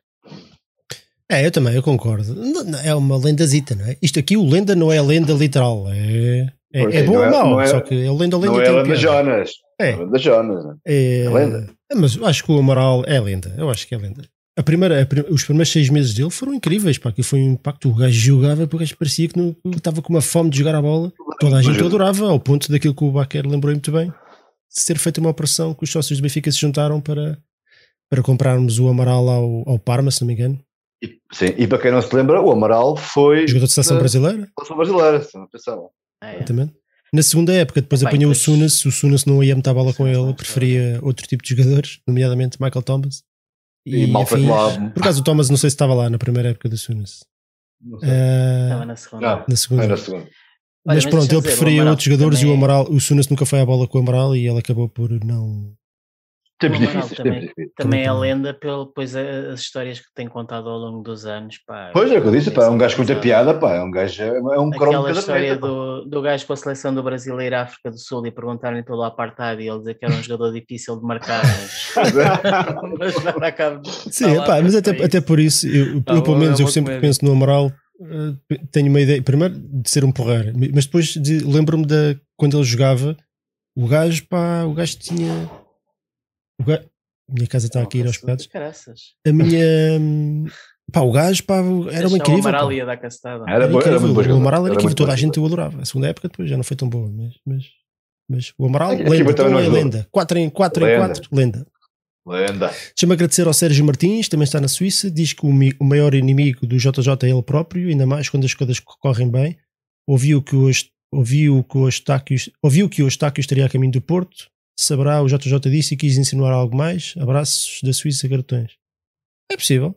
É, eu também, eu concordo. É uma lendazita, não é? Isto aqui, o lenda não é lenda literal. É, é, é é, bom não ou é- mau, não é- só que é lenda lenda Não é Lenda. Jonas. É. Lenda Jonas. né? É, É lenda. é, mas acho que o Amaral é lenda. Eu acho que é lenda. A primeira, a os primeiros seis meses dele foram incríveis. Pá, que foi um impacto. O gajo jogava porque o gajo parecia que não- que estava com uma fome de jogar a bola. Toda a gente o adorava, ao ponto daquilo que o Baquer lembrou muito bem, ser feita uma operação que os sócios do Benfica se juntaram para, para comprarmos o Amaral ao, ao Parma, se não me engano. E, sim, e para quem não se lembra, o Amaral foi Jogador de seleção brasileira, seleção brasileira, se não pensavam. Ah, é. exatamente. Na segunda época, depois Bem, apanhou pois- o Sunas. O Sunas não ia muita bola com ele, preferia outro tipo de jogadores, nomeadamente Michael Thomas. E, mal afins. lá. Por acaso o Thomas não sei se estava lá na primeira época do Sunas. Não sei. Ah, Estava na segunda. Não, na foi segunda. na segunda. Mas mas pronto, ele dizer, preferia outros jogadores e o também- Amaral, o Sunas nunca foi à bola com o Amaral e ele acabou por não. Tempos O Amaral difíceis, também- tempos difíceis. Também é Também. lenda pelo, pois, as histórias que tem contado ao longo dos anos. Pá, Pois é, o que eu disse, pá, é um gajo com muita piada, pá, é um gajo, é um cromo Aquela história pá. do, do gajo com a seleção do Brasileiro à África do Sul e perguntarem pelo apartheid e ele dizer que era um jogador difícil de marcar, mas, mas nada acaba de Sim, epá, mas até, até por isso, eu, Tá eu, bom, pelo é menos eu sempre que penso no Amaral, tenho uma ideia, primeiro de ser um porreiro, mas depois de- lembro-me da quando ele jogava, o gajo, pá, o gajo tinha. O gajo, a minha casa está aqui a ir aos pedaços. Caraças. A minha. Pá, o gajo, pá, era uma incrível. Amaral ia dar castada. Era, era incrível. muito bom o Amaral era era incrível, toda a gente o adorava. A segunda época depois já não foi tão boa, mas, mas, mas o Amaral, Aqui- lenda, aqui também é lenda. 4 em 4 em Lenda. 4, lenda. Lenda. Deixa-me agradecer ao Sérgio Martins, também está na Suíça. Diz que o, o maior inimigo do JJ é ele próprio, ainda mais quando as coisas correm bem. Ouviu que ouviu que o Eustáquio, ouviu que o Eustáquio estaria a caminho do Porto saberá, o JJ disse e quis insinuar algo mais. Abraços da Suíça cartões. É possível.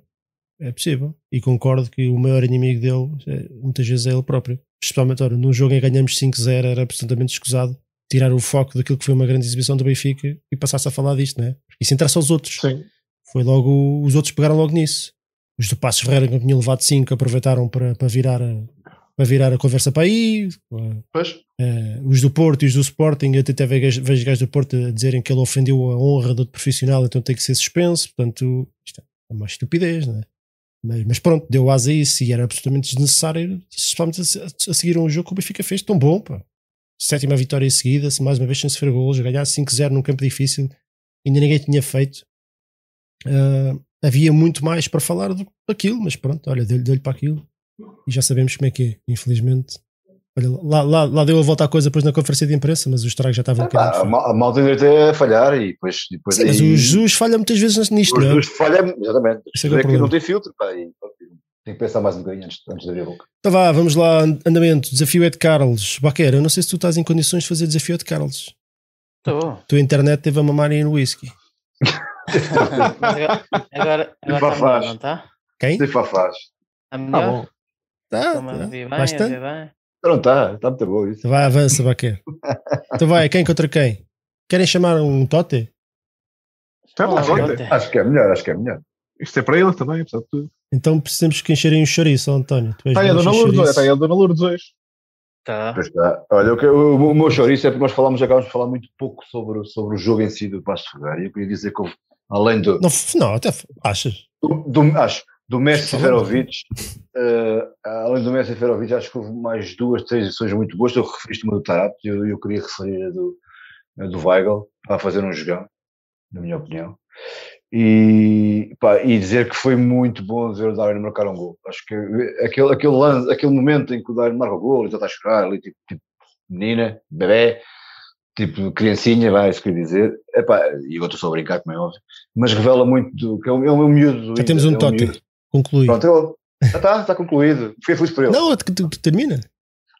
É possível. E concordo que o maior inimigo dele é, muitas vezes é ele próprio. Especialmente, ora, num jogo em que ganhamos 5-0 era absolutamente escusado tirar o foco daquilo que foi uma grande exibição do Benfica e passasse a falar disto, não é? Isso interessa aos outros. Sim. Foi logo, os outros pegaram logo nisso. Os do Passos Ferreira que tinham levado 5 aproveitaram para, para, virar a, para virar a conversa para aí. Pois. Eh, os do Porto e os do Sporting, eu até vejo vejo gajos do Porto a dizerem que ele ofendeu a honra do outro profissional, então tem que ser suspenso. Portanto, isto é uma estupidez, não é? Mas, mas pronto, deu asa a isso e era absolutamente desnecessário, especialmente a, a seguir um jogo que o Benfica fez tão bom, pá. Sétima vitória seguida, mais uma vez sem sofrer golos, ganhar 5-0 num campo difícil, ainda ninguém tinha feito. Uh, havia muito mais para falar do, daquilo, mas pronto, olha, deu-lhe deu para aquilo e já sabemos como é que é, infelizmente. Olha, lá, lá, lá deu a volta a coisa depois na conferência de imprensa, mas os estragos já estavam um Ah, a, mal- a malta ainda tem a falhar e depois. depois Sim, mas aí- o Jesus falha muitas vezes nisto, o não é? Jesus falha, exatamente. Esse é que é o é que não tem filtro, pá, e, tem que pensar mais um bocadinho antes, antes de abrir a boca. Então vá, vamos lá, andamento. Desafio é de Carlos. Baquer, eu não sei se tu estás em condições de fazer desafio é de Carlos. Estou. Tua internet teve a mamar aí no whisky. Agora, agora, agora está Faz. melhor, não está? Quem? Sem fafás. Está Tá melhor? bom. Tá, tá. bem, Bastante. bem. Não está, está muito bom isso. Então vai, avança, Baquer. Então vai, quem contra quem? Querem chamar um Tote? Tá. Conte. Acho que é melhor, acho que é melhor. Isto é para ele também, apesar de tudo. Então precisamos que encherem o chouriço, António. Tu és Está aí a Dona de Lourdes, chouriço. está aí a Dona Lourdes hoje. Tá. Pois está. Olha, o, que- o, o meu chouriço é porque nós falamos, acabamos de falar muito pouco sobre, sobre o jogo em si do Pasto Ferreira. E eu queria dizer que houve, além do, Não, não, até achas? do, do- acho, do Messi. Seferovic, eh, além do Messi Seferovic, acho que houve mais duas, três edições muito boas. Eu referiste uma do Tarap e eu, eu queria referir a do, a do Weigl, para fazer um jogão, na minha opinião. E, pá, e dizer que foi muito bom ver o Darwin marcar um gol. Acho que aquele, aquele, lance, aquele momento em que o Darwin marca o gol, ele já está a chorar ali, tipo, tipo menina, bebê, tipo criancinha, vai, isso que eu queria dizer. Epá, e eu estou só a brincar, como é óbvio, mas revela muito do, que é um, é um miúdo. do Já temos um é miúdo. Conclui. Pronto, eu, já está, está concluído. Fiquei feliz por ele. Não, Não, que tu- que termina.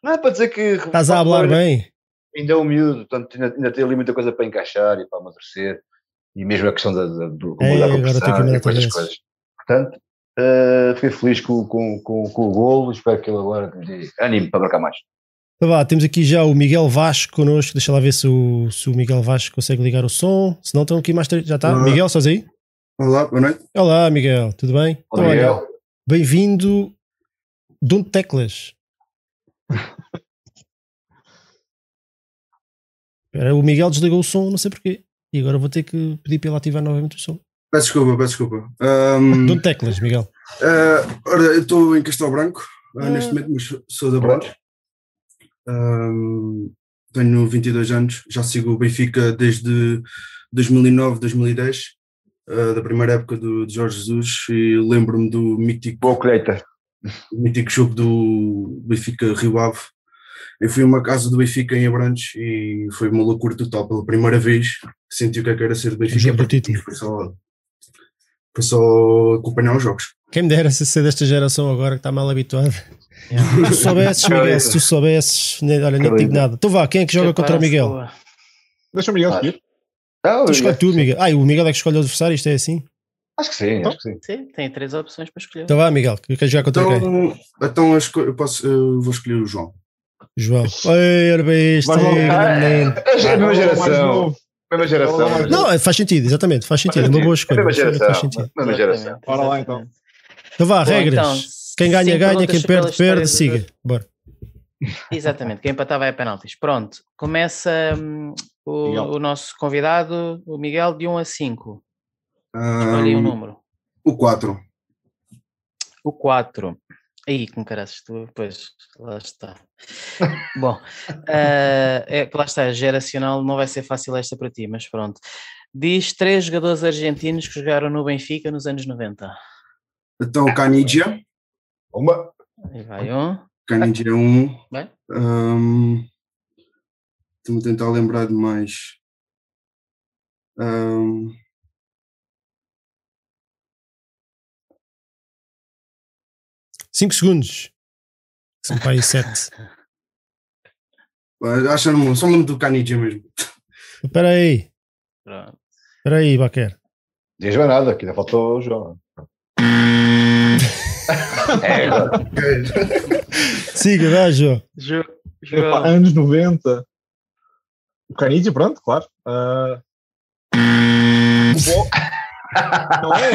é para dizer que. Estás a falar bem. Ainda é um miúdo, portanto ainda, ainda tem ali muita coisa para encaixar e para amadurecer. E mesmo a questão da, da, do como É, lidar com a pressão e vezes. coisas. Portanto, eh, fiquei feliz com, com, com, com o golo. Espero que ele agora me dê ânimo para marcar mais. Então vá, temos aqui já o Miguel Vasco connosco. Deixa lá ver se o, se o Miguel Vasco consegue ligar o som. Se não, estão aqui mais três. Já está? Olá. Miguel, estás aí? Olá, boa noite. Olá, Miguel, tudo bem? Olá, Então, olha, Miguel. Bem-vindo, Dom Teclas. Espera, o Miguel desligou o som, não sei porquê. E agora vou ter que pedir para ele ativar novamente o som. Peço desculpa, peço desculpa. Ahm, Dom Teclas, Miguel. ah, ora, eu estou em Castelo Branco ah, Ah. neste momento, mas sou- da Branco. Ahm, tenho 22 anos, já sigo o Benfica desde 2009, 2010, ah, da primeira época do, de Jorge Jesus, e lembro-me do mítico, Boa colheita. o mítico jogo do Benfica Rio Ave. Eu fui a uma casa do Benfica em Abrantes e foi uma loucura total. Pela primeira vez senti o que é que era ser do Benfica. título. Foi só, foi só acompanhar os jogos. Quem me dera se ser desta geração agora que está mal habituado. Se tu soubesses, Miguel, se tu soubesses, nem, olha, nem digo nada. Então vá, quem é que joga contra o Miguel? Deixa o Miguel Ah, escolher. Não, Tu escolhe tu, que. Miguel. Ah, e o Miguel é que escolhe o adversário, isto é assim? Acho que sim, acho que sim. Sim, tem três opções para escolher. Então vá, Miguel, que queres jogar contra quem? Então, então eu, esco- eu posso, eu vou escolher o João. João. Oi, era bem Ah, menino. É a mesma geração. Mesma geração. Não, é, faz sentido, exatamente, faz sentido. É uma boa escolha. É mesma Faz geração. sentido. Mesma geração. Bora lá, exatamente. Então vá, Bom, regras. então, quem ganha, ganha. Quem perde, perde. Siga. Bora. Exatamente, quem empatar vai a penaltis. Pronto, começa hum, o, o nosso convidado, o Miguel, de 1 a 5. Escolhe um Ahm, número. o 4. O 4. Aí, com caraças, tu, pois, lá está. Bom, uh, é, lá está, geracional, não vai ser fácil esta para ti, mas pronto. Diz três jogadores argentinos que jogaram no Benfica nos anos 90. Então, Canidia. Uma. Aí vai um. Canidia um. Bem? Um, Estou-me a tentar lembrar de mais. Um, 5 segundos. São para aí 7. Acha-me, só me do Canidia mesmo. Espera aí. Espera aí, Baquer. Diz mais nada, que ainda faltou o João. é, Siga, dá, João. Jo, João. Epa, anos 90. O Canidia, pronto, claro. Uh... Não é?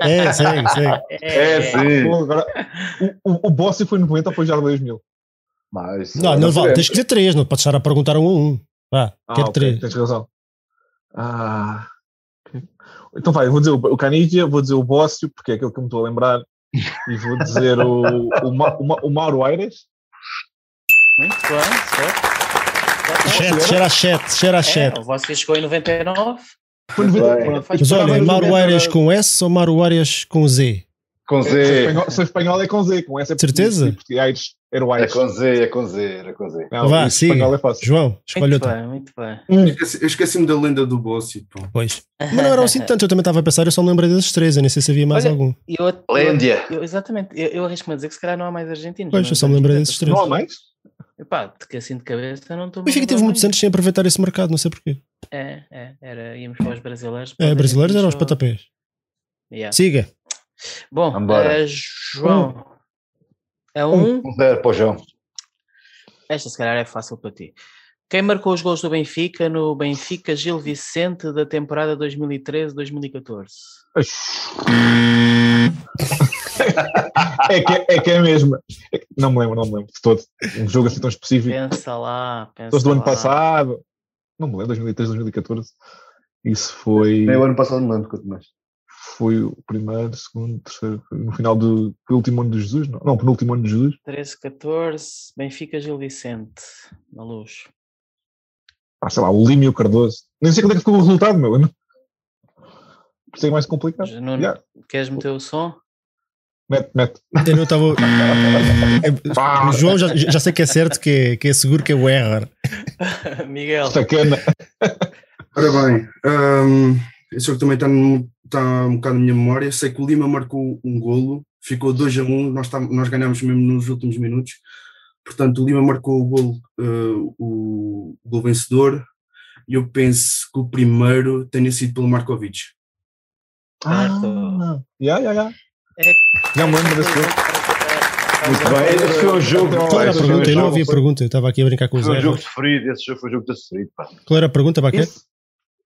É, segue, segue. é sim. Bom, agora, o, o, o Bossi foi 90 ou foi já 2000? Mas, Não, não vale, tens que dizer três, não podes estar a perguntar um a um. Vá, Ah, quero ok, três. tens razão. Ah, ok. Então vai, eu vou dizer o, o Canidia, vou dizer o Bócio, porque é aquele que eu me estou a lembrar, e vou dizer o, o, Ma- o, Ma- o Mauro Aires. muito bem, certo. Chat, cheira a chat, cheira a chat. É, o vosso chegou em 99. Foi 90, Bem. pronto. Mas olha, Estava Mauro 90, Arias com S ou Mauro Arias com Z? Com Z. espanhol, se espanhol é com Z, com S é Certeza? português, e Aires era o É com Z, é com Z, era com Z. Não, Vá, espanhol é fácil. João, escolhe Muito outra. bem, muito bem. Hum, Eu esqueci-me da lenda do Bossi, pô. Pois. Mas não eram assim tantos, eu também estava a pensar, eu só me lembrei desses três, eu nem sei se havia mais Olha, algum. E eu, eu, Lândia. eu- exatamente, eu, eu arrisco-me a dizer que se calhar não há mais argentinos. Pois, eu só me lembrei tenho desses três. Não há mais? Epá, de que assim de cabeça não estou O Benfica teve muitos anos sem aproveitar esse mercado, não sei porquê. É, é, era, íamos para os brasileiros. É, brasileiros eram os só- patapés. Yeah. Siga. Bom, eh, João, é um. Um zero para o João. Esta se calhar é fácil para ti. Quem marcou os gols do Benfica no Benfica Gil Vicente da temporada 2013-2014? É que é, é que é mesmo. É que- não me lembro, não me lembro de todo. Um jogo assim tão específico. Pensa lá, pensa Todos do ano lá. passado. Não me lembro, 2013, 2014. Isso foi, Nem o ano passado me lembro, quanto mais. foi o primeiro, segundo, terceiro. No final do último ano de Jesus? Não, não penúltimo ano de Jesus. 13-14, Benfica Gil Vicente, na luz. Ah, sei lá, o Lima e o Cardoso. Nem sei quando é que ficou o resultado, meu. Eu não- Por isso é mais complicado. Nuno, Yeah. queres meter o som? Mete, mete. Eu não estava. É, o João já, já sei que é certo, que é, que é seguro que é o error. Miguel, Sacana. Ora bem, hum, esse jogo também está, está um bocado na minha memória. Sei que o Lima marcou um golo, ficou 2 a 1, nós, tá- nós ganhámos mesmo nos últimos minutos. Portanto, o Lima marcou o golo, eh, o gol vencedor. E eu penso que o primeiro tenha sido pelo Markovic. Ah, já, já, já. É- Já me lembro desse. Muito bem, esse foi o jogo. Qual era a o pergunta? Eu não ouvi a pergunta, eu estava aqui a brincar com os Foi um jogo sofrido, esse jogo foi um jogo de sofrido, pá. Qual era a pergunta, Baquer?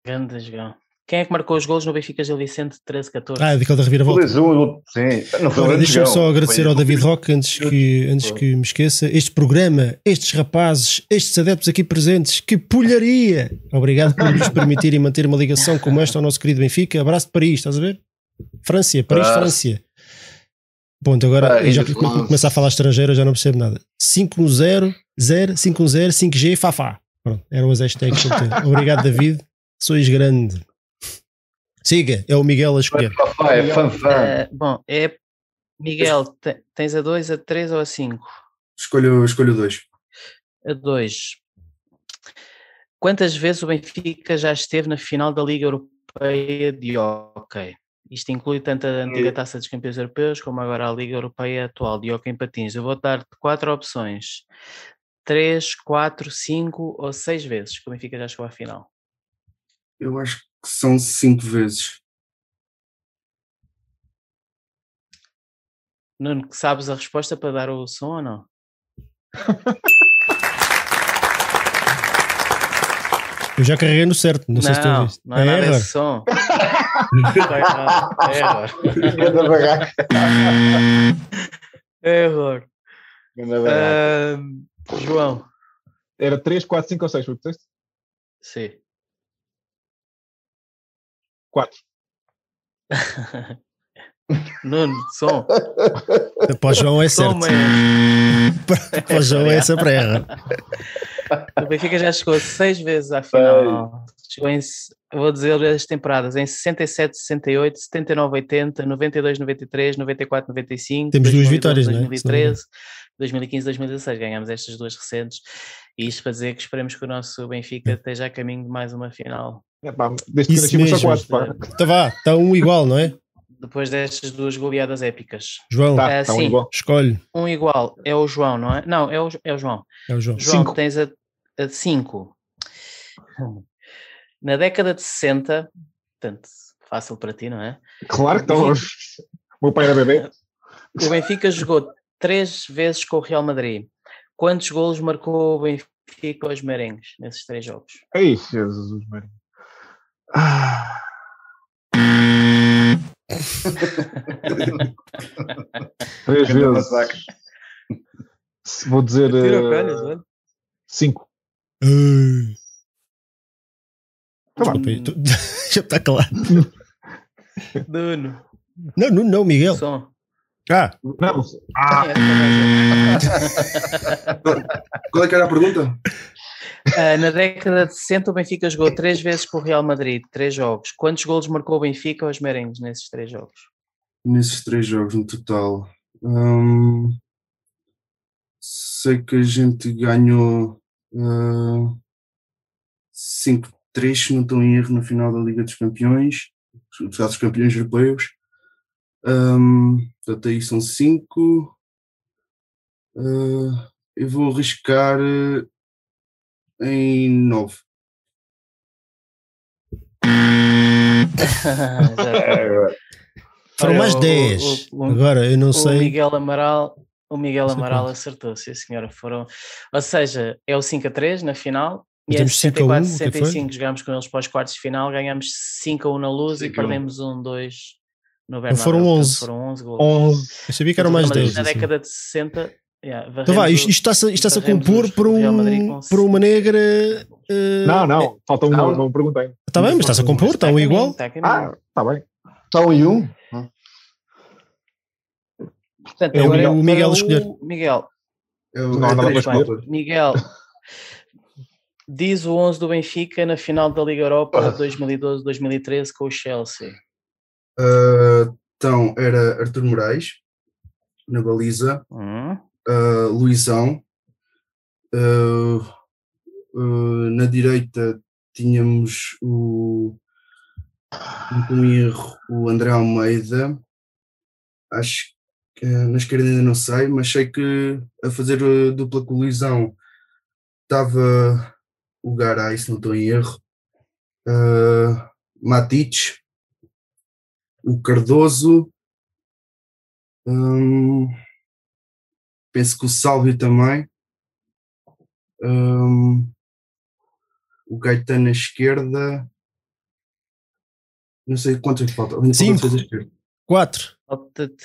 Grande jogão. Quem é que marcou os golos no Benfica Gil Vicente 13-14? Ah, daquele da Reviravolta. 2 1 sim. Não foi Ora, grande deixa-me só agradecer ao David Roque antes que, antes que me esqueça. Este programa, estes rapazes, estes adeptos aqui presentes, que pulharia! Obrigado por nos permitirem manter uma ligação como esta ao nosso querido Benfica. Abraço de Paris, estás a ver? França, Paris, Abraço. França. Ponto, agora Paris, já France. vou começar a falar estrangeiro, eu já não percebo nada. 510, 0, 510, 5G, Fafá. Pronto, eram as hashtags. que eu tenho. Obrigado, David. Sois grande. Siga, é o Miguel a escolher. Fafá, é fanfã. Eh, bom, é Miguel, te- tens a 2, a 3 ou a 5? Escolho, escolho dois. A 2. Quantas vezes o Benfica já esteve na final da Liga Europeia de Hockey? Isto inclui tanto a antiga Taça dos Campeões Europeus como agora a Liga Europeia atual de Hockey em Patins. Eu vou dar-te quatro opções. 3, 4, 5 ou 6 vezes que o Benfica já chegou à final. Eu acho que são cinco vezes. Nuno, que sabes a resposta para dar o som ou não? Eu já carreguei no certo, não, sei se tu não, ouviste. não é nada error. esse som. É error. É error. Ahm, João. Era 3, 4, 5 ou 6, foi o que disseste? Sim. 4. Nuno, som. Para o João é certo. É. Para o João é essa para errar. O Benfica já chegou seis vezes à final. Chegou em, vou dizer as temporadas, em 67, 68, 79, 80, 92, 93, 94, 95. Temos duas 2012, vitórias, não é? 2013, 2015, 2016. Ganhamos estas duas recentes. E isto para dizer que esperemos que o nosso Benfica esteja a caminho de mais uma final. É, pá, desde que Isso. 4, pá. Então vá, está um igual, não é? Depois destas duas goleadas épicas. João, Tá, Ah, tá um sim. igual. escolhe. Um igual é o João, não é? Não, é o, é o João. É o João. João, Cinco. tens a 5. Na década de 60, portanto, fácil para ti, não é? Claro que estão. O meu pai era bebê. O Benfica jogou três vezes com o Real Madrid. Quantos golos marcou o Benfica aos merengues nesses três jogos? Ei, Jesus, Marinho. Ah. Três vezes. Vou dizer olha. cinco. Ai, Tá desculpa aí, tu- Já está calado. Nuno, Não, não, não, Miguel. som. Ah, Não, vai Qual é que era a pergunta? Ah, na década de 60, o Benfica jogou três vezes com o Real Madrid, três jogos. Quantos golos marcou o Benfica aos merengues nesses três jogos? Nesses três jogos no total. Hum, sei que a gente ganhou ah, 5-3, se não estou em erro, na final da Liga dos Campeões, dos campeões europeus. Hum, portanto, aí são 5. eu vou arriscar eh, em 9. Já- foram mais o- 10. o- o- Agora, eu não o sei. Miguel Amaral, o Miguel Amaral acertou, sim senhora. Foram, ou seja, é o 5 a 3 na final. E E em temos 5 a 1, 64, o que é que foi? 65 jogámos com eles para os quartos de final, ganhámos 5 a 1 na luz e 5 a 1. perdemos 1 2 no Bernabéu. foram portanto, 11. Foram 11 gols. 11. Eu sabia que eram mais Mas 10. Na assim. década de 60, yeah, Então vá, isto, está-se está-se a compor Madrid um, uma negra. eh, Não, não, falta uma, Não. não perguntei. Está bem, mas está-se a compor, Está a caminho, igual. está a. Ah, está bem. Só e um? Portanto, é o agora Miguel- o Miguel para escolher. Miguel, É o, Não, é não escolher. Miguel, diz o 11 do Benfica na final da Liga Europa 2012-2013 com o Chelsea. Ah, então, era Artur Moraes, na baliza. Hum, uh, Luizão. Uh, uh, na direita tínhamos o, em erro, o André Almeida. Acho que na esquerda ainda não sei, mas sei que a fazer a dupla com o Luizão estava o Garay, se não estou em erro. Uh, o Cardoso. hum, penso que o Sálvio também. Hum, o Gaetano na esquerda. Não sei quantos faltam. Cinco. defesa esquerda. 4, Falta-te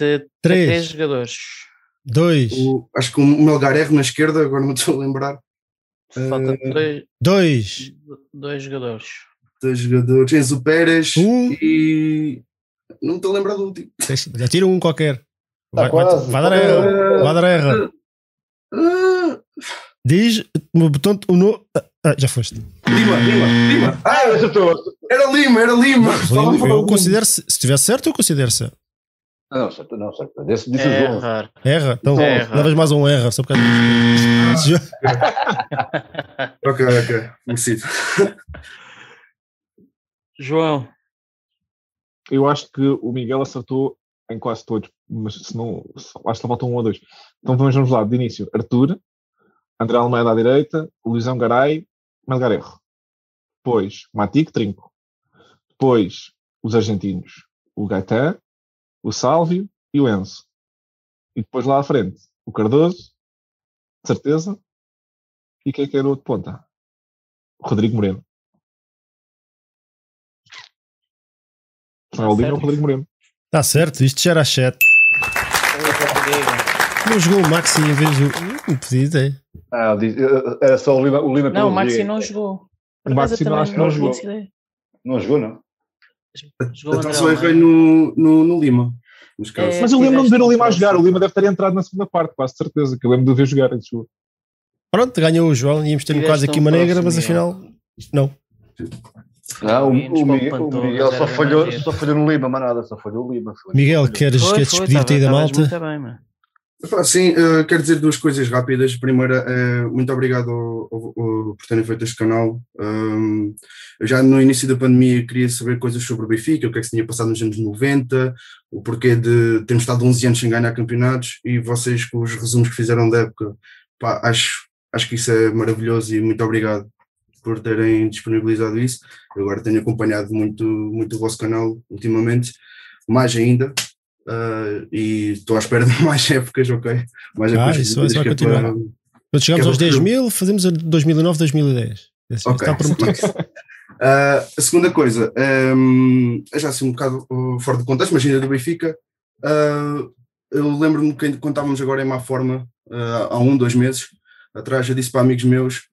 Três. três jogadores. 2, O- acho que o Melgar na esquerda, agora não estou a lembrar. Falta Uh, dois, 2, dois jogadores. dois jogadores. Enzo Pérez Um. e. Não me estou a lembrar do último. já tira um qualquer. Vai, vai, quase. vai dar erro. Vai dar erro. Diz botão. O no... ah, já foste. Lima, Lima, Lima. Ah, acertou. Era Lima, era Lima. Estava a Eu, considero. Se estiver certo, eu considero certo. Ah, Não, certo, não, certo. Desse, disse É os 11. raro. Erra. Então Erra. levas mais um erra. Só por causa disso. Ok, ok. Merecido. João, Eu acho que o Miguel acertou em quase todos, mas se não, acho que só faltam um ou dois. Então vamos, vamos lá, de início. Arthur, André Almeida à direita, Luizão Garay, Melgar Erro. Depois, Matic, Trinco. Depois, os argentinos, o Gaetan, o Sálvio e o Enzo. E depois lá à frente, o Cardoso, de certeza. E quem é que era o outro ponta? O Rodrigo Moreno. Não é o Lima, é o certo. Rodrigo Moreno. Está certo, isto já era 7. Não jogou o Maxi em vez do. Hum, podia ter. Ah, diz- era só o Lima. O Lima que Não, o não Maxi não jogou. O Maxi não, acho que não jogou. Não jogou, não. Jogou Então só errei no, no, no Lima. Nos casos. É, Mas eu lembro-me de ver o Lima a jogar. O Lima deve ter entrado na segunda parte, quase certeza. Que eu lembro de o ver jogar. antes de jogar. Pronto, ganhou o João. Íamos ter quase aqui um uma negra, mas afinal. Não. Não, o, o Miguel, o Miguel só, falhou, só falhou no Lima, mas nada, só falhou o Lima. Miguel, queres, queres despedir-te aí da estavas malta? Muito bem, mano. Sim, eh, quero dizer duas coisas rápidas. Primeira, eh, muito obrigado ao- ao- ao- por terem feito este canal. Eu já no início da pandemia queria saber coisas sobre o Benfica, o que é que se tinha passado nos anos 90, o porquê de termos estado 11 anos sem ganhar campeonatos e vocês com os resumos que fizeram da época, pá, acho, acho que isso é maravilhoso e muito obrigado por terem disponibilizado isso. Eu agora tenho acompanhado muito, muito o vosso canal ultimamente, mais ainda, uh, e estou à espera de mais épocas, ok? Mais Ah, épocas isso isso vai é continuar. para- Quando chegamos é aos para- 10 mil, fazemos a 2009, 2010. Esse Ok. Ah, a segunda coisa, um, já assim um bocado uh, fora do contexto, mas ainda do Benfica. ah, eu lembro-me que quando estávamos agora em má forma, ah, há um, dois meses atrás, eu disse para amigos meus: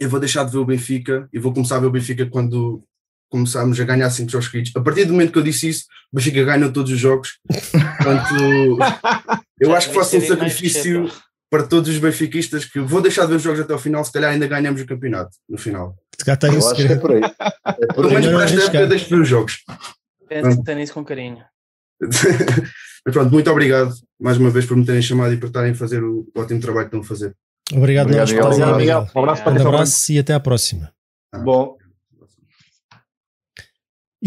eu vou deixar de ver o Benfica e vou começar a ver o Benfica quando começarmos a ganhar 5 jogos seguidos. A partir do momento que eu disse isso, o Benfica ganhou todos os jogos. Portanto, eu acho que faço um sacrifício para todos os benfiquistas que vou deixar de ver os jogos até ao final, se calhar ainda ganhamos o campeonato no final. Tem Eu esse acho que é por aí. É por Pelo menos para esta época eu deixo de ver os jogos. Pensa nisso com carinho. Mas pronto, muito obrigado mais uma vez por me terem chamado e por estarem a fazer o ótimo trabalho que estão a fazer. Obrigado, Obrigado, nós, Obrigado, Miguel. Um abraço para Um abraço e até à próxima. Bom,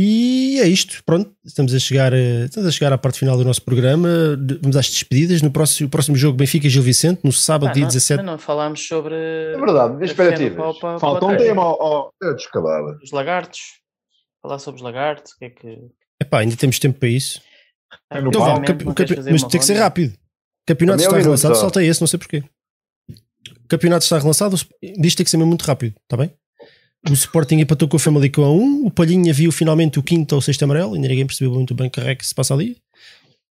E é isto, pronto, estamos a chegar, eh, estamos a, chegar à parte final do nosso programa. Vamos às despedidas. No próximo, próximo jogo, Benfica e Gil Vicente, no sábado, Ah, dia não, 17. mas não falámos sobre. é verdade, expectativas. Falta um tema, ó, ó. Eu descalava. Os lagartos. Falar sobre os lagartos. O que é que. Epá, ainda temos tempo para isso. É Então, vá, o campe- o mas tem que ser rápido. O campeonato é está relançado, só. saltei esse, não sei porquê. O campeonato está relançado, diz que tem que ser mesmo muito rápido, está bem? O Sporting empatou com o Famalicão a 1, o Palhinha viu finalmente o quinto ou sexto amarelo, ainda ninguém percebeu muito bem o que é que se passa ali.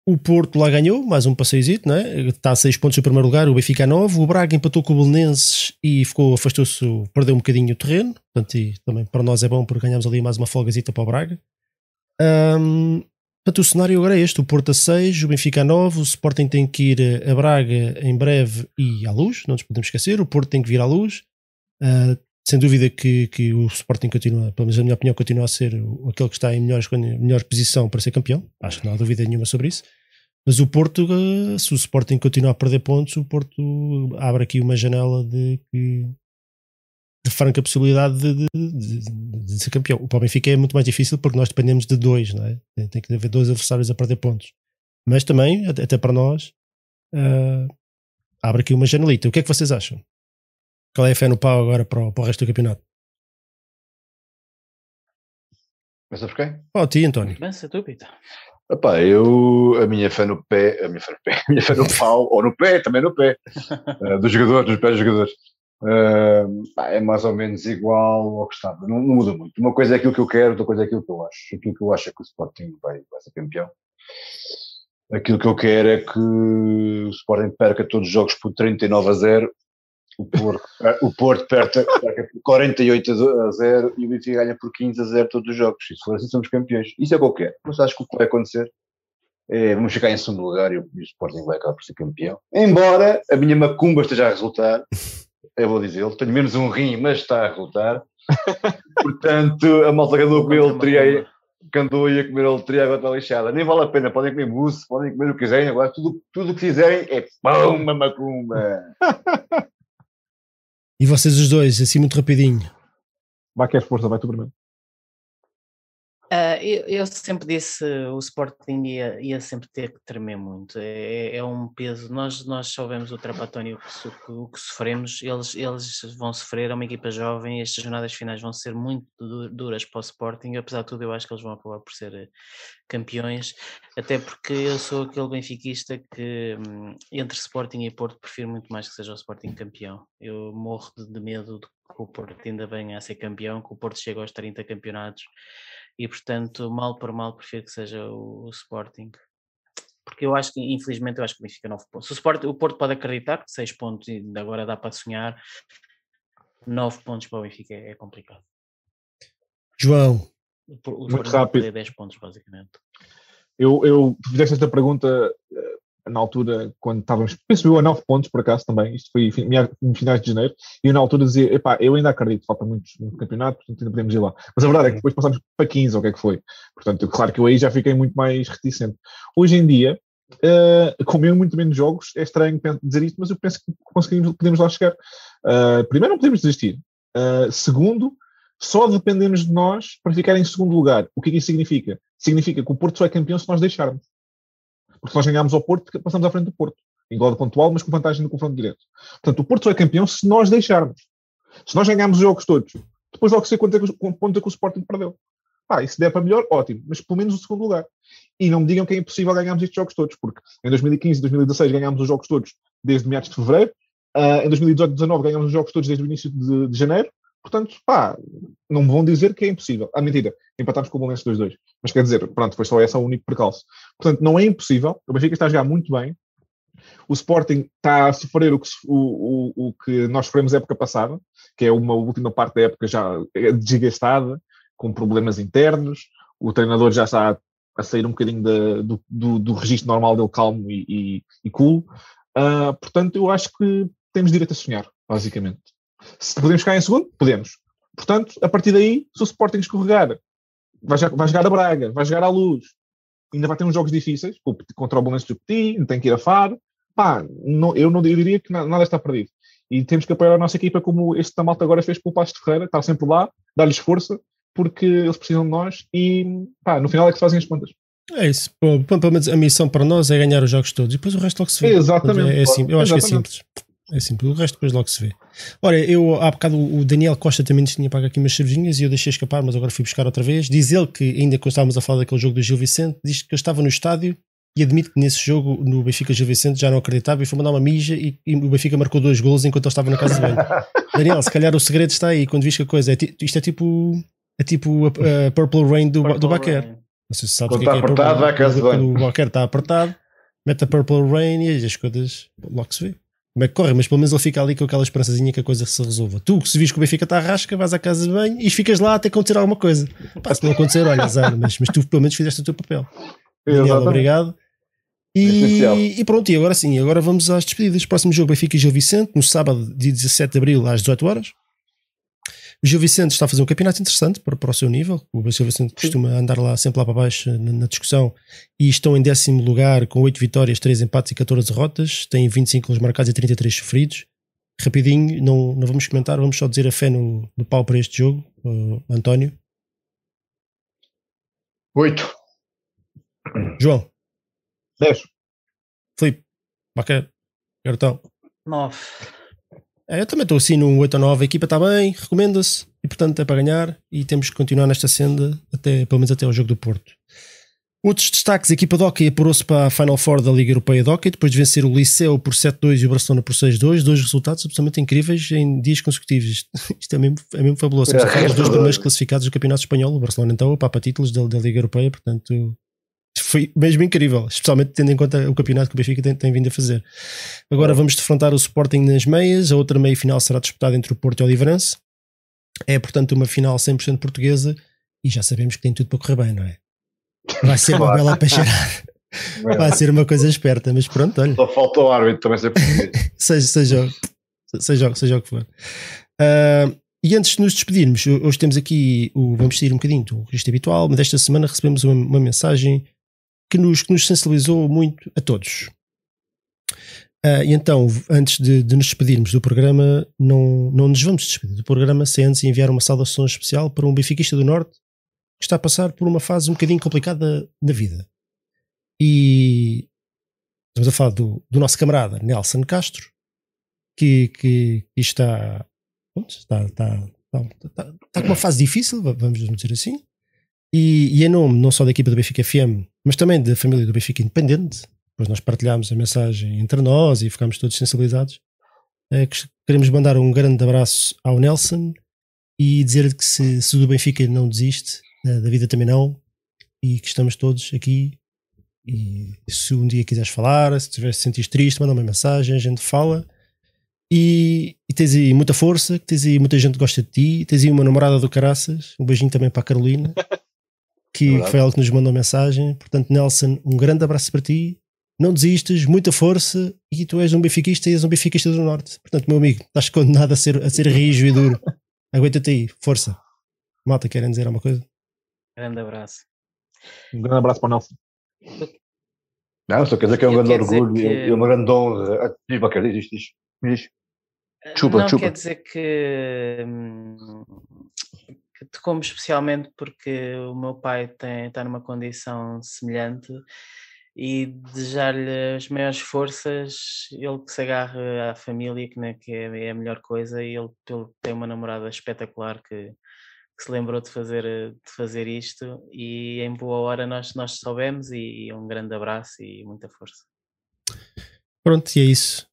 O Porto lá ganhou, mais um passeizito, né? está a 6 pontos no primeiro lugar, o Benfica a 9, o Braga empatou com o Belenenses e ficou, afastou-se, perdeu um bocadinho o terreno, portanto, e também para nós é bom porque ganhamos ali mais uma folgazita para o Braga. Ahm, Portanto, o cenário agora é este: o Porto a 6, o Benfica a 9, o Sporting tem que ir a Braga em breve e à luz, não nos podemos esquecer. O Porto tem que vir à luz. Ah, sem dúvida que, que o Sporting continua, pelo menos a minha opinião, continua a ser aquele que está em melhor, melhor posição para ser campeão. Acho que não há dúvida nenhuma sobre isso. Mas o Porto, ah, se o Sporting continuar a perder pontos, o Porto abre aqui uma janela de de franca possibilidade de, de- de- ser campeão. O Benfica é muito mais difícil porque nós dependemos de dois, não é? Tem, tem que haver dois adversários a perder pontos. Mas também, até, para nós, ah, abre aqui uma janelita. O que é que vocês acham? Qual é a fé no pau agora para o, para o resto do campeonato? Mas sabes quem? Oh, ti, António. Bem, se dúvida. Epá, eu, a minha fé no pé, a minha fé no pé, a minha fé no pau, ou no pé, também no pé, eh, dos jogadores, dos pés dos jogadores, pá, é mais ou menos igual ao que estava, não, não muda muito. Uma coisa é aquilo que eu quero, outra coisa é aquilo que eu acho. Aquilo que eu acho é que o Sporting vai, vai ser campeão. Aquilo que eu quero é que o Sporting perca todos os jogos por 39 a 0, o Porto, eh, o Porto por 48 a 0 e o Benfica ganha por 15 a 0 todos os jogos. E se for assim, somos campeões. Isso é o que eu quero. Mas acho que o que vai acontecer é vamos ficar em segundo lugar e o, Sporting vai acabar por ser campeão. Embora a minha macumba esteja a resultar, eu vou dizê-lo, tenho menos um rim, mas está a resultar. Portanto, a malta que andou com ele teria que andou aí a comer a loteria agora está lixada. Nem vale a pena, podem comer mousse, podem comer o que quiserem, agora tudo tudo o que fizerem é pão, macumba. E vocês os dois, assim muito rapidinho. Vai que és força, vai tu primeiro. Ah, eu, eu sempre disse o Sporting ia, ia sempre ter que tremer muito. É, é um peso. Nós, nós soubemos o Trapatónio que, o que sofremos. Eles, eles vão sofrer. É uma equipa jovem. Estas jornadas finais vão ser muito du- duras para o Sporting. Apesar de tudo, eu acho que eles vão acabar por ser eh, campeões. Até porque eu sou aquele benfiquista que hum, entre Sporting e Porto prefiro muito mais que seja o Sporting campeão. Eu morro de, de medo de que o Porto ainda venha a ser campeão, que o Porto chegue aos 30 campeonatos e portanto, mal por mal, prefiro que seja o, o Sporting. Porque eu acho que, infelizmente, eu acho que o Benfica 9 pontos. Se o, Sport, o Porto pode acreditar que 6 pontos e agora dá para sonhar, 9 pontos para o Benfica é, é complicado. João, O, o Muito Sporting vai rápido. perder 10 pontos, basicamente. Eu, eu fizeste esta pergunta eh, na altura, quando estávamos, penso eu, a 9 pontos por acaso também, isto foi em finais de janeiro, e eu na altura dizia, epá, eu ainda acredito, falta muitos muito campeonato, portanto ainda podemos ir lá. Mas a verdade é que depois passámos para 15, ou o que é que foi. Portanto, claro que eu aí já fiquei muito mais reticente. Hoje em dia, uh, com muito menos jogos, é estranho dizer isto, mas eu penso que conseguimos, podemos lá chegar. Uh, primeiro, não podemos desistir. Uh, segundo, só dependemos de nós para ficar em segundo lugar. O que é que isso significa? Significa que o Porto só é campeão se nós deixarmos. Porque nós ganharmos ao Porto, passamos à frente do Porto. Igual pontual, mas com vantagem no confronto direto. Portanto, o Porto só é campeão se nós deixarmos. Se nós ganharmos os jogos todos depois logo sei quanto é que, quanto é que o Sporting perdeu. Pá, e se der para melhor, ótimo, mas pelo menos o segundo lugar. E não me digam que é impossível ganharmos estes jogos todos, porque em 2015 e 2016 ganhámos os jogos todos desde meados de fevereiro, uh, em 2018 e 2019 ganhámos os jogos todos desde o início de, de, janeiro, portanto, pá, não vão dizer que é impossível. Ah, mentira, empatámos com o Bolonense 2-2. Mas quer dizer, pronto, foi só esse o único percalço. Portanto, não é impossível, o Benfica está a jogar muito bem, o Sporting está a sofrer o que, o, o, o que nós sofremos época passada, que é uma última parte da época já desgastada, com problemas internos, o treinador já está a sair um bocadinho do, do, do, registro normal dele, calmo e, e, e cool. Uh, portanto, eu acho que temos direito a sonhar, basicamente. Se podemos ficar em segundo, podemos. Portanto, a partir daí, se o Sporting escorregar, vai, vai jogar a Braga, vai jogar à Luz, ainda vai ter uns jogos difíceis, contra o Bolonense do Petit, tem que ir a Faro. Pá, não, eu não eu diria que nada está perdido. E temos que apoiar a nossa equipa como este Tamalta agora fez pelo Pasto Ferreira, estar sempre lá, dar-lhes força, porque eles precisam de nós e pá, no final é que se fazem as contas. É isso. Bom, pelo menos a missão para nós é ganhar os jogos todos e depois o resto logo se vê. Exatamente. É, é. Eu acho que é simples. É simples. O resto depois logo se vê. Ora, eu há bocado o Daniel Costa também nos tinha pago aqui umas cervejinhas e eu deixei escapar, mas agora fui buscar outra vez. Diz ele que, ainda quando estávamos a falar daquele jogo do Gil Vicente, diz que eu estava no estádio e admite que nesse jogo no Benfica Gil Vicente já não acreditava e foi mandar uma mija e, e, o Benfica marcou dois golos enquanto ele estava na casa de banho. Daniel, se calhar o segredo está aí quando viste que a coisa é, isto é tipo é tipo a, a Purple Rain do, Purple do Baquer. Rain. Não sei se sabes o que, é, que é apertado, vai casa Quando o Baquer está apertado, mete a Purple Rain e as coisas logo se vê. Como é que corre? Mas pelo menos ele fica ali com aquela esperançazinha que a coisa se resolva. Tu, se vis que o Benfica está à rasca, vais à casa de banho e ficas lá até acontecer alguma coisa. Pá, se não acontecer, olha, azar, mas, mas tu pelo menos fizeste o teu papel. Daniel, obrigado. E, e, pronto, e agora sim, agora vamos às despedidas. Próximo jogo Benfica e Gil Vicente, no sábado, dia 17 de Abril, às 18 horas. O Gil Vicente está a fazer um campeonato interessante para, para o seu nível. O Gil Vicente costuma andar lá sempre lá para baixo na, na, discussão e estão em décimo lugar com 8 vitórias, 3 empates e 14 derrotas. Têm 25 gols marcados e 33 sofridos. Rapidinho, não, não vamos comentar, vamos só dizer a fé no, no pau para este jogo. Uh, António. 8. João. 10. Filipe. Baquer. Garotão. 9. É, eu também estou assim num 8 ou 9, a equipa está bem, recomenda-se e portanto é para ganhar e temos que continuar nesta senda até, pelo menos até ao jogo do Porto. Outros destaques, a equipa de hockey apurou-se para a Final Four da Liga Europeia de Hockey depois de vencer o Liceu por 7-2 e o Barcelona por 6-2, dois resultados absolutamente incríveis em dias consecutivos. Isto é mesmo, é mesmo fabuloso. Estamos a falar dos dois primeiros classificados do Campeonato Espanhol, o Barcelona então o Papa Títulos da, da Liga Europeia, portanto foi mesmo incrível, especialmente tendo em conta o campeonato que o Benfica tem, tem vindo a fazer. Agora vamos defrontar o Sporting nas meias, a outra meia final será disputada entre o Porto e o Oliveirense. É, portanto, uma final 100% portuguesa e já sabemos que tem tudo para correr bem, não é? Vai ser uma bela peixeirada. Vai ser uma coisa esperta, mas pronto, olha. Só falta o árbitro também ser seja, seja, seja, seja o que for. Uh, e antes de nos despedirmos, hoje temos aqui o. Vamos sair um bocadinho do registro habitual, mas esta semana recebemos uma, uma mensagem que nos, que nos sensibilizou muito a todos. Uh, e então, antes de, de, nos despedirmos do programa, não, não nos vamos despedir do programa sem antes enviar uma saudação especial para um benfiquista do Norte que está a passar por uma fase um bocadinho complicada na vida. E estamos a falar do, do nosso camarada Nelson Castro, que, que, que está, está, está, está, está, com uma fase difícil, vamos dizer assim, e, e em nome não só da equipa do Benfica FM, mas também da família do Benfica Independente, depois nós partilhámos a mensagem entre nós e ficámos todos sensibilizados. É, queremos mandar um grande abraço ao Nelson e dizer-lhe que se, se do Benfica não desiste, eh, da vida também não, e que estamos todos aqui. E se um dia quiseres falar, se tiveres sentido triste, manda uma mensagem, a gente fala. E, e, tens aí muita força, tens aí muita gente que gosta de ti, tens aí uma namorada do Caraças, um beijinho também para a Carolina. que, que foi ela que nos mandou mensagem. Portanto, Nelson, um grande abraço para ti. Não desistas, muita força e tu és um benfiquista e és um benfiquista do Norte. Portanto, meu amigo, estás condenado a ser, a ser rijo e duro. Aguenta-te aí, força. Malta, querem dizer alguma coisa? Grande abraço. Um grande abraço para o Nelson. Não, só quer dizer que é um grande orgulho que... e uma grande honra. Diz, Bacar, diz, diz, diz. Chupa, não chupa. quer dizer que que tocou-me especialmente porque o meu pai tem, está numa condição semelhante e desejar-lhe as maiores forças, ele que se agarre à família, que, né, que é, é, a melhor coisa, e ele, ele tem uma namorada espetacular que que se lembrou de fazer, de fazer isto e em boa hora nós, nós soubemos e, e um grande abraço e muita força. Pronto, e é isso.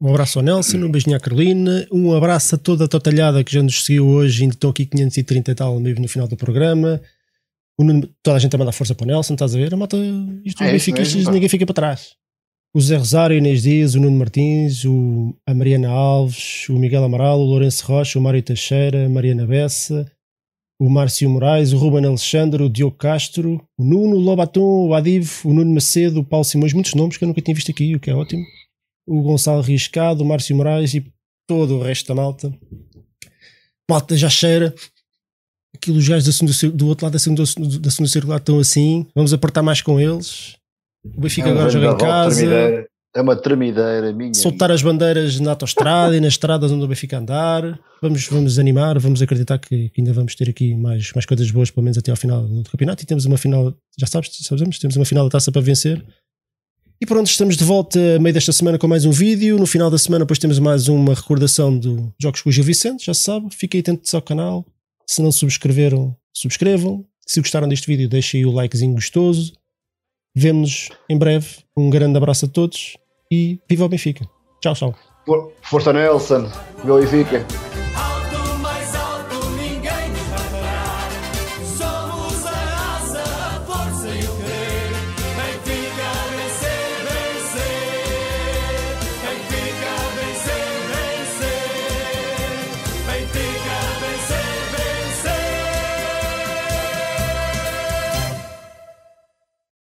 Um abraço ao Nelson, um beijinho à Carolina, um abraço a toda a totalhada que já nos seguiu hoje, ainda estão aqui 530 e tal mesmo no final do programa. Nuno, toda a gente a mandar força para o Nelson, estás a ver? A malta, isto É fica, mesmo, pá. ninguém fica para trás. O Zé Rosário, o Inês Dias, o Nuno Martins, o, a Mariana Alves, o Miguel Amaral, o Lourenço Rocha, o Mário Teixeira, a Mariana Bessa, o Márcio Moraes, o Ruben Alexandre, o Diogo Castro, o Nuno, o Lobaton, o Adiv, o Nuno Macedo, o Paulo Simões, muitos nomes que eu nunca tinha visto aqui, o que é ótimo. O Gonçalo Riscado, o Márcio Moraes e todo o resto da malta. Malta já cheira. Aquilo, os gajos cir- do outro lado da segunda, da segunda circular estão assim. Vamos apertar mais com eles. O Benfica É agora joga em casa. tremideira. É uma tremideira minha. Soltar as bandeiras na autostrada e nas estradas onde o Benfica andar. Vamos, vamos animar, vamos acreditar que, que ainda vamos ter aqui mais, mais coisas boas, pelo menos até ao final do campeonato. E temos uma final, já sabes, sabemos, temos uma final da taça para vencer. E pronto, estamos de volta a meio desta semana com mais um vídeo. No final da semana, depois temos mais uma recordação do Jogos com o Gil Vicente, já se sabe. Fiquem atentos ao canal. Se não subscreveram, subscrevam. Se gostaram deste vídeo, deixem o likezinho gostoso. Vemo-nos em breve. Um grande abraço a todos e viva o Benfica. Tchau, tchau. For- Força Nelson, meu e fica.